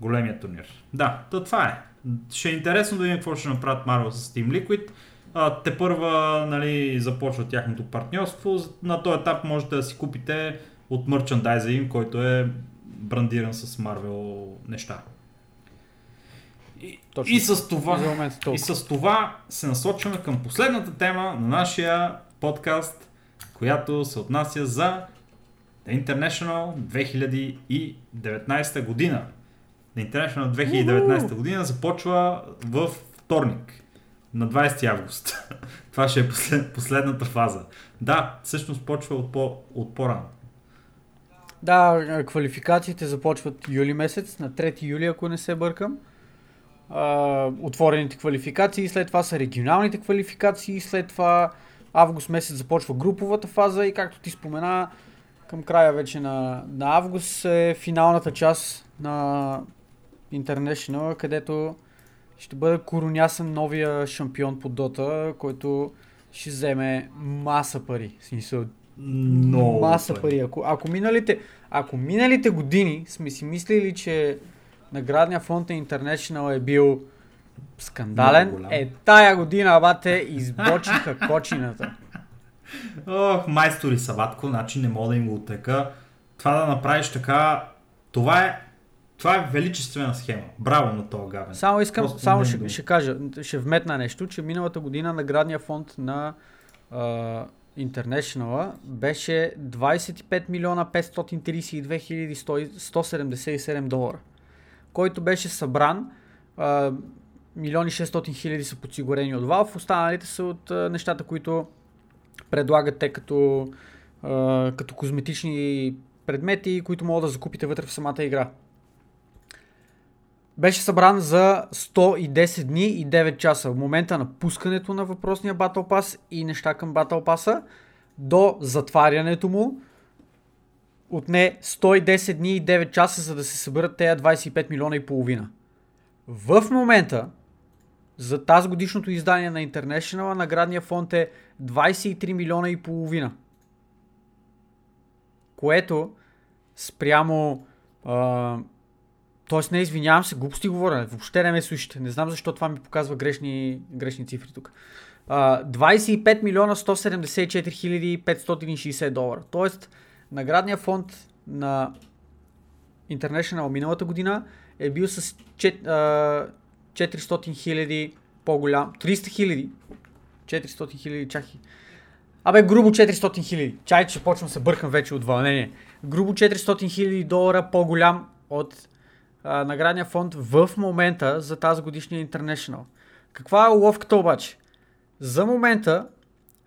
големия турнир. Да, то това е. Ще е интересно да видим какво ще направят Marvel с Team Liquid. А, те първа нали, започва тяхното партньорство. На този етап можете да си купите от мерчандайза им, който е брандиран с Marvel неща. И, Точно. и, с това, и с това се насочваме към последната тема на нашия подкаст, която се отнася за The International 2019 година. The International 2019 година започва в вторник, на 20 август. Това ще е послед, последната фаза. Да, всъщност почва от, по, от по-рано. Да, квалификациите започват юли месец, на 3 юли, ако не се бъркам. А, отворените квалификации, след това са регионалните квалификации, след това август месец започва груповата фаза и както ти спомена, към края вече на, на август е финалната част на International, където ще бъде коронясен новия шампион по Дота, който ще вземе маса пари. В смисъл, много маса пари. Ако, ако, миналите, ако миналите години сме си мислили, че наградния фонд на International е бил скандален, е тая година, бате, избочиха кочината. Ох, майстори са, батко, значи не мога да им го отека. Това да направиш така, това е това е величествена схема. Браво на този гавен. Само искам, Просто само ще, ще кажа, ще вметна нещо, че миналата година наградния фонд на uh, International беше 25 милиона 532 хиляди 177 долара, който беше събран uh, милиони 600 хиляди са подсигурени от Valve, останалите са от uh, нещата, които предлагат те като, uh, като козметични предмети, които могат да закупите вътре в самата игра беше събран за 110 дни и 9 часа. В момента на пускането на въпросния Battle Pass и неща към Battle Pass до затварянето му отне 110 дни и 9 часа, за да се съберат тези 25 милиона и половина. В момента, за тази годишното издание на International, наградния фонд е 23 милиона и половина. Което спрямо а, Тоест, не извинявам се, глупости говоря, въобще не ме слушате. Не знам защо това ми показва грешни, грешни цифри тук. Uh, 25 милиона 174 хиляди 560 долара. Тоест, наградния фонд на International миналата година е бил с 400 хиляди по-голям. 300 хиляди. 400 хиляди, чакай. Абе, грубо 400 хиляди. Чай, че почвам се бъркам вече от вълнение. Грубо 400 хиляди долара по-голям от а, наградния фонд в момента за тази годишния International. Каква е уловката обаче? За момента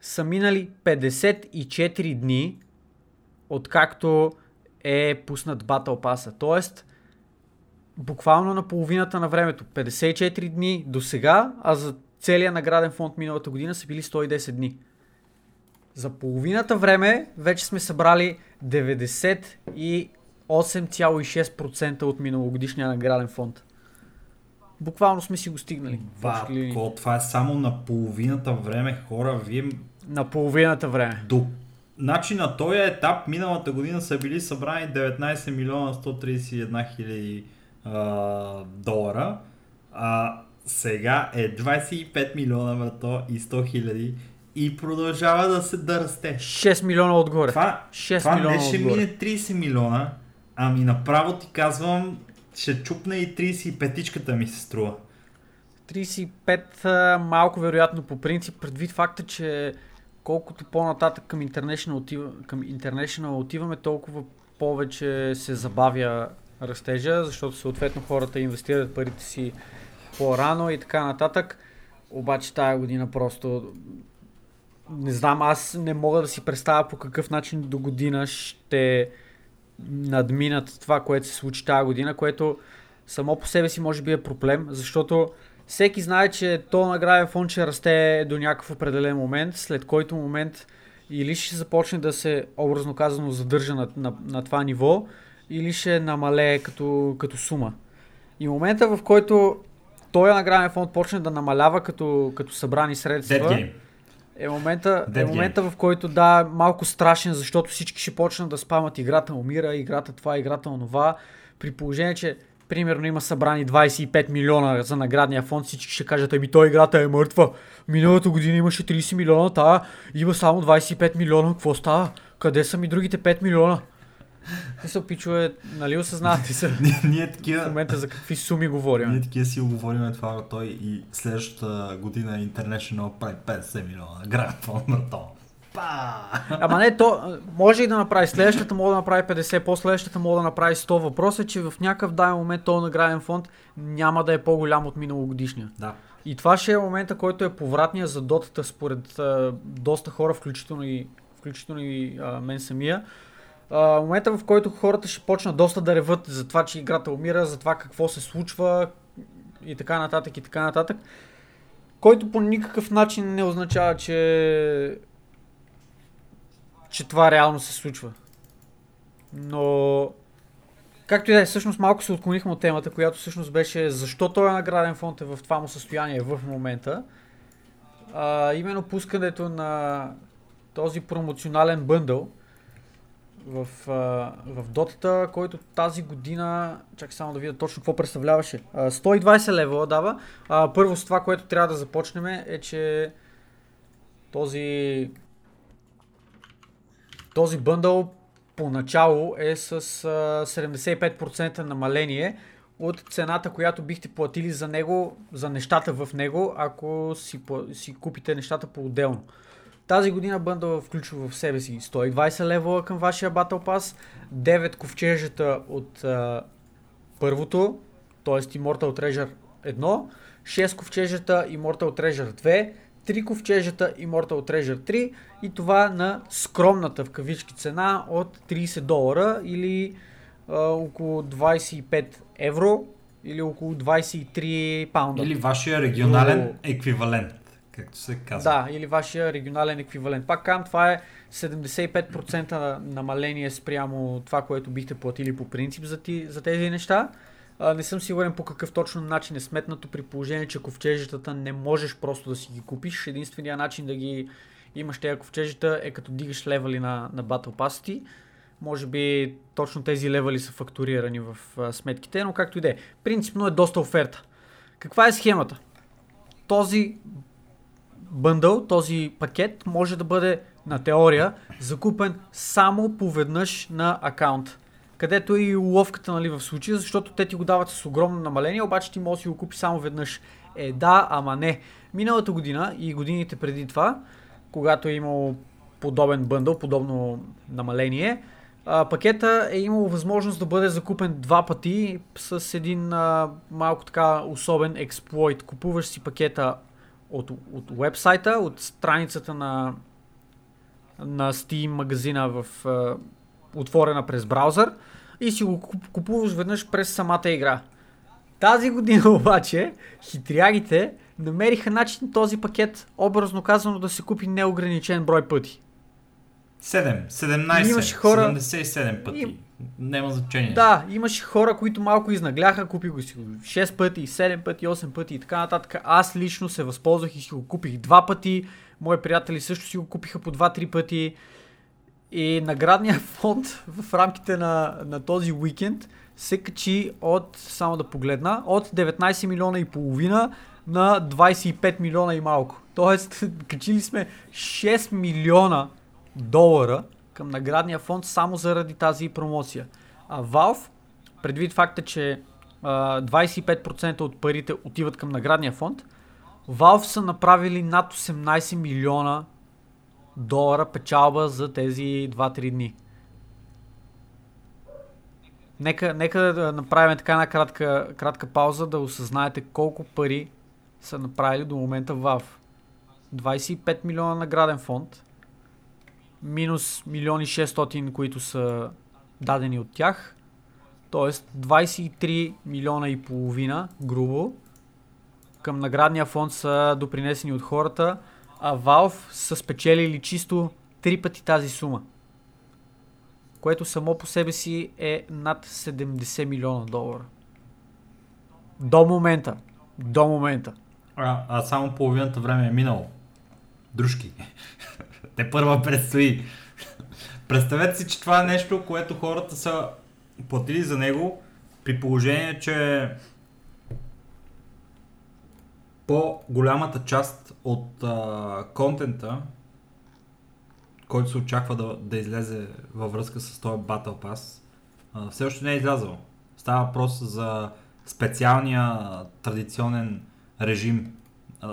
са минали 54 дни откакто е пуснат Battle Pass. Тоест, буквално на половината на времето. 54 дни до сега, а за целия награден фонд миналата година са били 110 дни. За половината време вече сме събрали 90 и 8,6% от миналогодишния награден фонд. Буквално сме си го стигнали. Батко, това е само на половината време, хора. Вие... На половината време. До... Значи на този етап миналата година са били събрани 19 милиона 131 хиляди долара. А сега е 25 милиона брато и 100 хиляди и продължава да се да расте. 6 милиона отгоре. Това, 6 това милиона не ще отгоре. мине 30 милиона, ами направо ти казвам, ще чупне и 35-ичката ми се струва. 35 а, малко вероятно по принцип, предвид факта, че колкото по-нататък към International, отива, към International отиваме, толкова повече се забавя растежа, защото съответно хората инвестират парите си по-рано и така нататък. Обаче тая година просто не знам, аз не мога да си представя по какъв начин до година ще надминат това, което се случи тази година, което само по себе си може би е проблем, защото всеки знае, че то награден фонд ще расте до някакъв определен момент, след който момент или ще започне да се, образно казано, задържа на, на, на това ниво, или ще намалее като, като сума. И момента, в който този награден фонд почне да намалява като, като събрани средства. Е момента, е момента в който да, малко страшен, защото всички ще почнат да спамат играта умира, играта това, играта онова. При положение, че примерно има събрани 25 милиона за наградния фонд, всички ще кажат, ами той играта е мъртва. Миналата година имаше 30 милиона, тая има само 25 милиона, какво става? Къде са ми другите 5 милиона? Са пичове, нали осъзнавате се Ние, ние в такива... момента за какви суми говорим. Ние такива си оговориме това, той и следващата година International прави 50 милиона. Фонд брато. Па! Ама не, то може и да направи следващата, може да направи 50, по-следващата може да направи 100. Въпросът е, че в някакъв даден момент този награден фонд няма да е по-голям от миналогодишния. Да. И това ще е момента, който е повратния за дотата според а, доста хора, включително и, включително и а, мен самия. Момента, в който хората ще почнат доста да реват за това, че играта умира, за това какво се случва и така нататък и така нататък, който по никакъв начин не означава, че че това реално се случва. Но Както и да е, всъщност малко се отклонихме от темата, която всъщност беше защо този награден фонд е в това му състояние в момента. А, именно пускането на този промоционален бъндъл в, в дотата, който тази година, чакай само да видя точно какво представляваше. А, 120 лева дава. Първо с това, което трябва да започнем е, че този този бъндъл поначало е с а, 75% намаление от цената, която бихте платили за него, за нещата в него, ако си, си купите нещата по-отделно. Тази година бъндъл включва в себе си 120 лева към вашия Battle Pass, 9 ковчежата от а, първото, т.е. Immortal Treasure 1, 6 ковчежата Immortal Treasure 2, 3 ковчежата Immortal Treasure 3 и това на скромната в кавички цена от 30 долара или а, около 25 евро или около 23 паунда. Или вашия регионален еквивалент, както се казва. Да, или вашия регионален еквивалент. Пак казвам, това е 75% намаление спрямо това, което бихте платили по принцип за, ти, за тези неща. А, не съм сигурен по какъв точно начин е сметнато при положение, че ковчежетата не можеш просто да си ги купиш. Единственият начин да ги имаш тези ковчежета е като дигаш левели на, на Battle Pass ти. Може би точно тези левели са фактурирани в а, сметките, но както и да е. Принципно е доста оферта. Каква е схемата? Този бъндъл, този пакет може да бъде на теория закупен само поведнъж на акаунт. Където е и уловката нали, в случая, защото те ти го дават с огромно намаление, обаче ти можеш да си го купиш само веднъж. Е да, ама не. Миналата година и годините преди това, когато е имало подобен бъндъл, подобно намаление, пакета е имал възможност да бъде закупен два пъти с един а, малко така особен експлойт. Купуваш си пакета от, от вебсайта, от страницата на, на Steam магазина в, отворена през браузър и си го куп- купуваш веднъж през самата игра. Тази година обаче хитрягите намериха начин този пакет, образно казано, да се купи неограничен брой пъти. 7, 17, Имаше хора- 77 пъти. Им- Няма значение. Да, имаше хора, които малко изнагляха, купи го си го 6 пъти, 7 пъти, 8 пъти и така нататък. Аз лично се възползвах и си го купих два пъти. Мои приятели също си го купиха по 2-3 пъти. И наградният фонд в рамките на, на този уикенд се качи от, само да погледна, от 19 милиона и половина на 25 милиона и малко. Тоест, качили сме 6 милиона долара към наградния фонд само заради тази промоция. А Valve, предвид факта, че а, 25% от парите отиват към наградния фонд, Valve са направили над 18 милиона долара печалба за тези 2-3 дни. Нека, нека да направим така една кратка, кратка пауза да осъзнаете колко пари са направили до момента в 25 милиона награден фонд, минус милиони 600, които са дадени от тях, т.е. 23 милиона и половина, грубо, към наградния фонд са допринесени от хората, а Valve са спечелили чисто три пъти тази сума. Което само по себе си е над 70 милиона долара. До момента. До момента. А, а само половината време е минало. Дружки. Те първа предстои. Представете си, че това е нещо, което хората са платили за него, при положение, че по-голямата част от а, контента, който се очаква да, да излезе във връзка с този Battle Pass, а, все още не е излязъл. Става въпрос за специалния традиционен режим,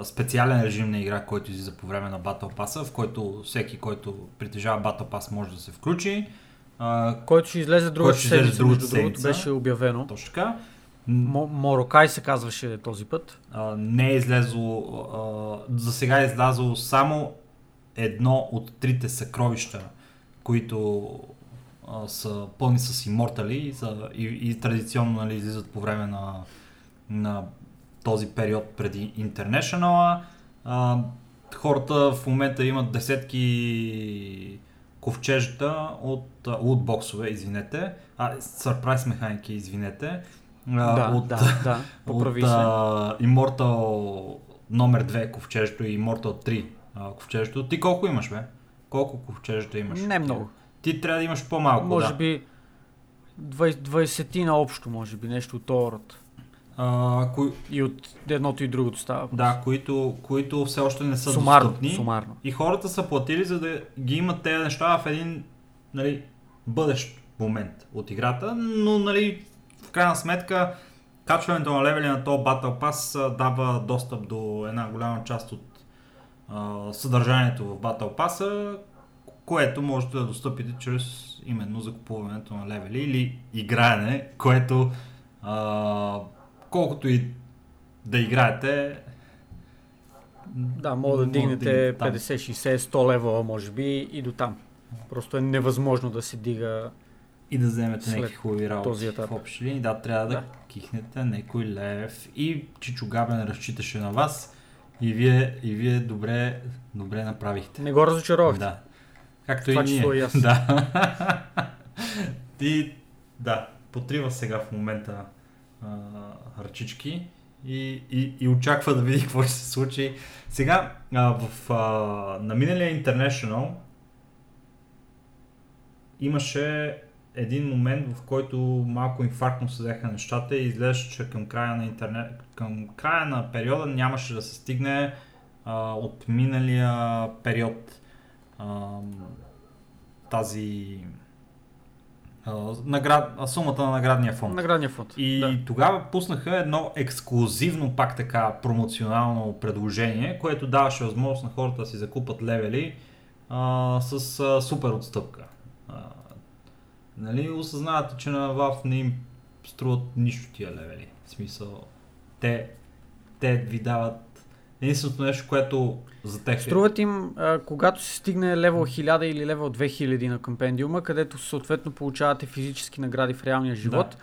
специален режим на игра, който излиза по време на Battle Pass, в който всеки, който притежава Battle Pass може да се включи. Който ще излезе другата седмица, между другото, седмица. беше обявено. точно така. Мо- Морокай се казваше този път. а, не е излезло, а, за сега е излязло само едно от трите съкровища, които а, са пълни с имортали и, са- и, и традиционно нали, излизат по време на, на този период преди International. А, хората в момента имат десетки ковчежта от лутбоксове, извинете, а, сърпрайз механики, извинете, да, от, да, да, поправи от а, Immortal номер 2 ковчежето и Immortal 3 а, ковчежето. Ти колко имаш, бе? Колко ковчежета имаш? Не много. Ти трябва да имаш по-малко, Може да. би 20, 20 на общо, може би, нещо от този род. А, кои, И от едното и другото става. да, които, които все още не са сумарно, достъпни. сумарно. И хората са платили, за да ги имат тези неща в един нали, бъдещ момент от играта, но нали, в крайна сметка качването на левели на този Battle Pass дава достъп до една голяма част от а, съдържанието в Battle Pass, което можете да достъпите чрез именно закупуването на левели или играене, което а, колкото и да играете, Да, мога да дигнете дигнете там. 50, 60, 100 лева, може би, и до там. Просто е невъзможно да се дига. и да вземете някакви хубави работи този етап. в общи линии. Да, трябва да, Да. кихнете някой лев. И Чичо Габен разчиташе на вас. И вие, и вие добре, добре направихте. Не го разочаровахте. Да. Както Това и ние. и аз. Да. и да, потрива сега в момента а, ръчички и, и, и очаква да види какво ще се случи. Сега а, в, а, на миналия International имаше един момент, в който малко инфарктно се взеха нещата и изглеждаше, че към края на, интернет, към края на периода нямаше да се стигне а, от миналия период а, тази наград, сумата на наградния фонд. Наградния фонд. И Да. тогава пуснаха едно ексклюзивно, пак така, промоционално предложение, което даваше възможност на хората да си закупат левели а, с а, супер отстъпка. А, нали, осъзнавате, че на Valve не им струват нищо тия левели. В смисъл, те, те ви дават единственото нещо, което за тях е... Струват им, а, когато се стигне левел 1000 или левел 2000 на компендиума, където съответно получавате физически награди в реалния живот,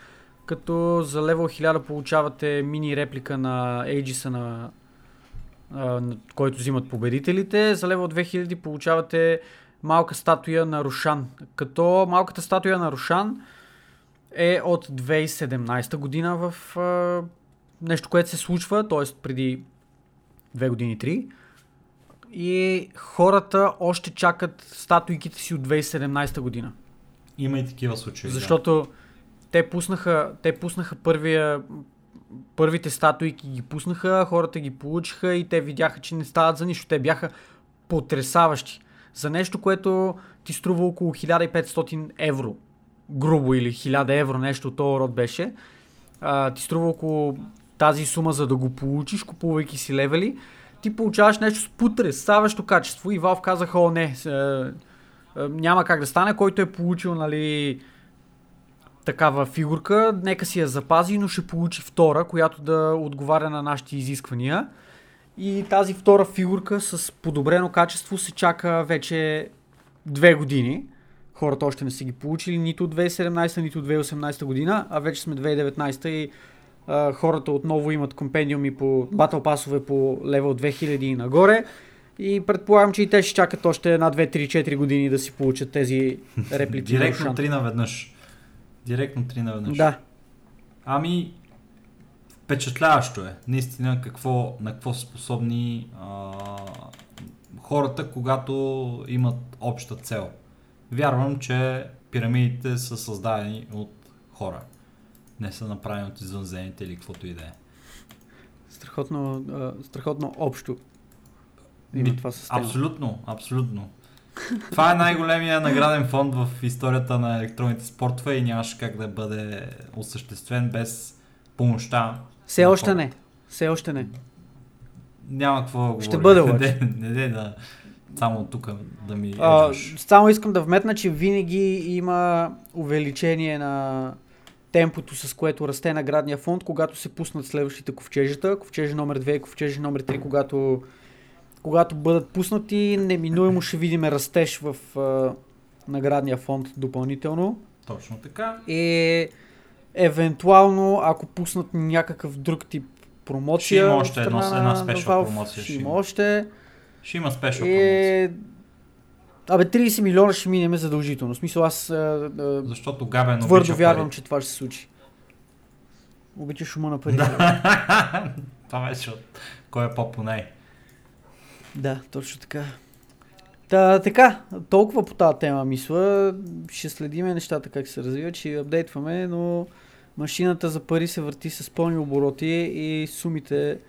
като за левел 1000 получавате мини реплика на Aegis на, а, на който взимат победителите, за левел 2000 получавате малка статуя на Рушан, като малката статуя на Рушан е от 2017 година в а, нещо, което се случва, т.е. преди две години, три. И хората още чакат статуйките си от 2017 година. Има и такива случаи. да. Защото те пуснаха, те пуснаха първия, първите статуйки ги пуснаха, хората ги получиха и те видяха, че не стават за нищо. Те бяха потрясаващи. За нещо, което ти струва около 1500 евро. Грубо или 1000 евро, нещо от този род беше. А, ти струва около тази сума, за да го получиш, купувайки си левели. Ти получаваш нещо с потрясаващо качество и Valve казаха, о не, е, е, няма как да стане, който е получил, нали, такава фигурка, нека си я запази, но ще получи втора, която да отговаря на нашите изисквания. И тази втора фигурка с подобрено качество се чака вече две години. Хората още не са ги получили нито 2017, нито 2018 година, а вече сме 2019 и а, хората отново имат компендиуми по батл пасове по левел 2000 и нагоре. И предполагам, че и те ще чакат още една, 2, 3, 4 години да си получат тези реплики. Директно три наведнъж. Директно три наведнъж. Да. Ами, впечатляващо е. Наистина какво, на какво са способни а, хората, когато имат обща цел. Вярвам, че пирамидите са създадени от хора. Не са направени от извънземните или каквото и да е. Страхотно, а, страхотно общо. Има това система. Абсолютно, абсолютно. Това е най-големия награден фонд в историята на електронните спортове и нямаше как да бъде осъществен без помощта. Все още не. Все още не. Няма какво да Ще бъде обаче. Не, не, не, да, само тук да ми А, само искам да вметна, че винаги има увеличение на темпото, с което расте наградния фонд, когато се пуснат следващите ковчежета. Ковчежи номер 2 и ковчежи номер 3, когато, когато бъдат пуснати, неминуемо ще видим растеж в а, наградния фонд допълнително. Точно така. И евентуално, ако пуснат някакъв друг тип промоция, Ще има още едно- една на спешъл Valve, промоция, Ще има още. Ще има спешъл промоция. Е... Абе, 30 милиона ще минеме задължително. В смисъл, аз а, а, Защото Габен твърдо вярвам, пари. че това ще се случи. Обича шума на пари. Това беше от кой е по-понай. да, точно така. Та, така, толкова по тази тема, мисля. Ще следиме нещата как се развиват, ще апдейтваме, но машината за пари се върти с пълни обороти и сумите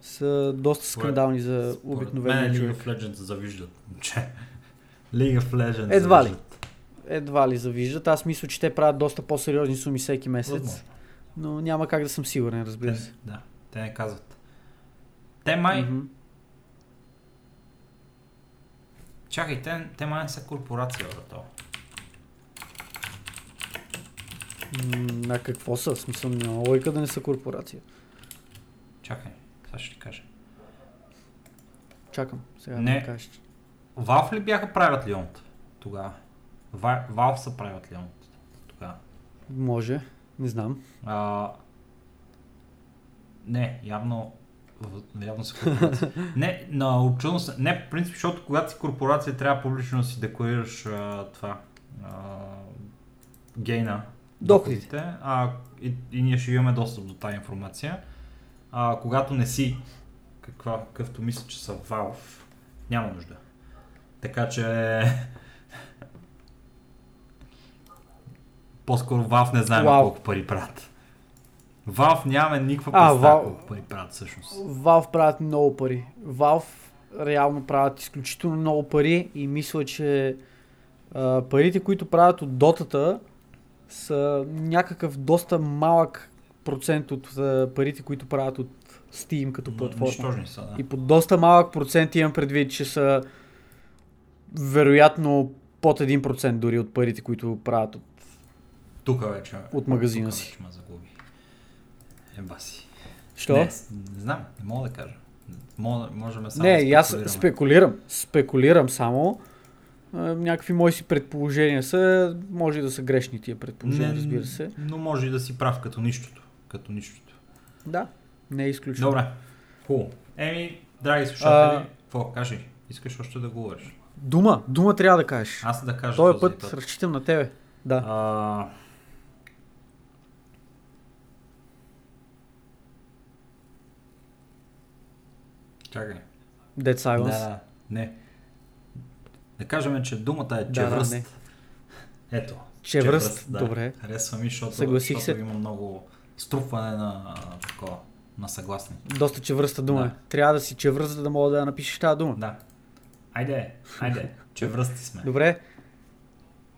са доста скандални за обикновения мен League човек. of Legends завиждат. Че League of Legends Едва ли. Едва ли завиждат. Аз мисля, че те правят доста по-сериозни суми всеки месец. Възможно. Но няма как да съм сигурен, разбира се. Те, да, те не казват. Те май, Мгм. чакай, те, те май не са корпорация, брато. На какво са? В смисъл, няма лойка да не са корпорация. Чакай, сега ще ти кажа. Чакам. Сега Не. да кажеш. Valve ли бяха правят Леонт тогава? Ва- Valve са правят Леонт тогава. Може. Не знам. А, не, явно, явно са корпорация. не, на очудно се. Не, по принцип, защото когато си корпорация, трябва публично да си декларираш а, това. А, гейна. Доходите. А, и, и, ние ще имаме достъп до тази информация. А, когато не си, каква, какъвто мисля, че са Valve, няма нужда. Така че... По-скоро Valve не знаем Вау. колко пари правят. Valve нямаме никаква представа Valve- колко пари правят всъщност. Valve правят много пари. Valve реално правят изключително много пари и мисля, че а, парите, които правят от дотата са някакъв доста малък процент от а, парите, които правят от Steam като платформа. Нищожни са, да. И по доста малък процент имам предвид, че са вероятно под 1% дори от парите, които правят от... Тук вече. От магазина тук си. вече ме загуби. Еба си. Що? Не, не знам, не мога да кажа. Мога, можем само Не, да аз спекулирам. Спекулирам само. Някакви мои си предположения са, може да са грешни тия предположения, Не, разбира се. Но може и да си прав като нищото. Като нищото. Да, не е изключено. Добре. Хубаво. Еми, драги слушатели, какво кажи? Искаш още да говориш? Дума, дума трябва да кажеш. Аз да кажа Този този път, път. разчитам на тебе. Да. А... Чакай. Dead Silence. Да, да, не. Да кажем, че думата е Да, да, чевръст. не. Ето, Чевръст, да. добре. Харесва ми, защото, Съгласих защото се. има много струпване на такова, на съгласни. Доста чевръста дума. Да. Трябва да си чевръст, за да мога да напишеш тази дума. Да. Айде, айде, чевръсти сме. Добре.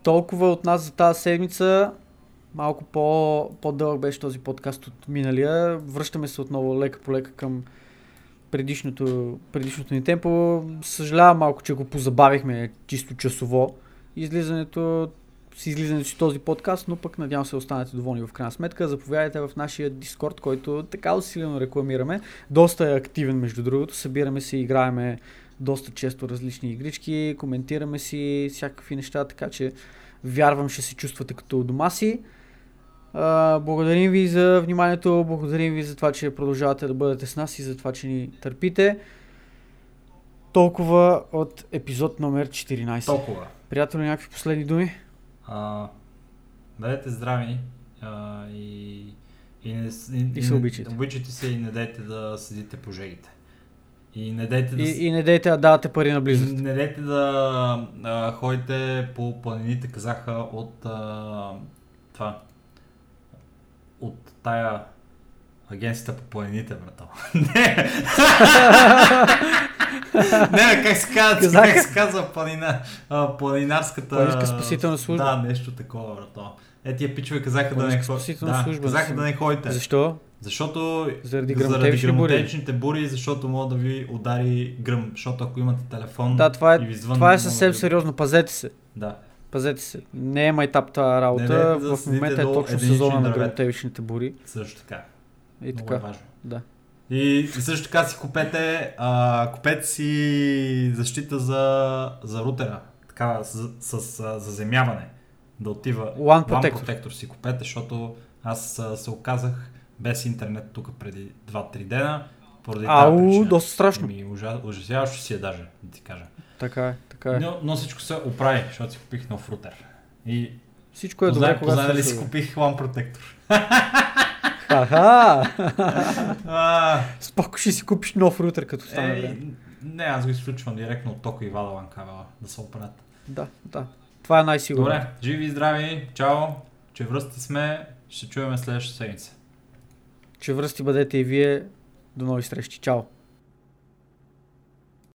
Толкова от нас за тази седмица. Малко по, по-дълъг беше този подкаст от миналия. Връщаме се отново лека по лека към предишното, предишното ни темпо. Съжалявам малко, че го позабавихме чисто часово. Излизането с излизането си този подкаст, но пък надявам се останете доволни в крайна сметка. Заповядайте в нашия Дискорд, който така усилено рекламираме. Доста е активен между другото. Събираме се, играеме доста често различни игрички, коментираме си всякакви неща, така че вярвам ще се чувствате като у дома си. А, благодарим ви за вниманието, благодарим ви за това, че продължавате да бъдете с нас и за това, че ни търпите. Толкова от епизод номер 14. Толкова. Приятели, някакви последни думи? А, бъдете здрави а, и, и, не, и, И се обичайте. Обичайте се и не дайте да седите по жегите. И не дайте да, И, и не дейте да давате пари на близост. не дайте да а, ходите по планините, казаха от а, това. От тая агенцията по планините, брато. не! не, как се казва, как се казва планина, планинарската... Планинска спасителна служба. Да, нещо такова, брато. Е, тия пичове казаха да не Да, служба, казаха да не ходите. Защо? Защото Заради заради гръмотевични бури. бури, защото мога да ви удари гръм. Защото ако имате телефон Да, това е, и ви звънне, това е съвсем да сериозно. Пазете се. Да. Пазете се. Не е майтап тази работа. Не да в момента е точно сезона на гръмотевичните бури. Също така. И Много така. е важно. Да. И, и също така си купете, а, купете си защита за, за рутера. Така, с, с, с заземяване. Да отива. One One Protector. Protector си купете, защото аз се оказах без интернет тук преди 2-3 дена. Поради Ау, причина. доста страшно. Ми, ужа, ужасяващо си е даже, да ти кажа. Така е, така е. Но, но всичко се оправи, защото си купих нов рутер. И Всичко е познай, добре, когато познай дали се си купих One Protector. Ха-ха! А, Споко ще си купиш нов рутер, като стане Е, не, аз го изключвам директно от тока и вада кабела, да се оправят. Да, да. Това е най-сигурно. Добре, живи и здрави, чао, че връсти сме, ще чуваме следващата седмица. Че връсти бъдете и вие. До нови срещи. Чао!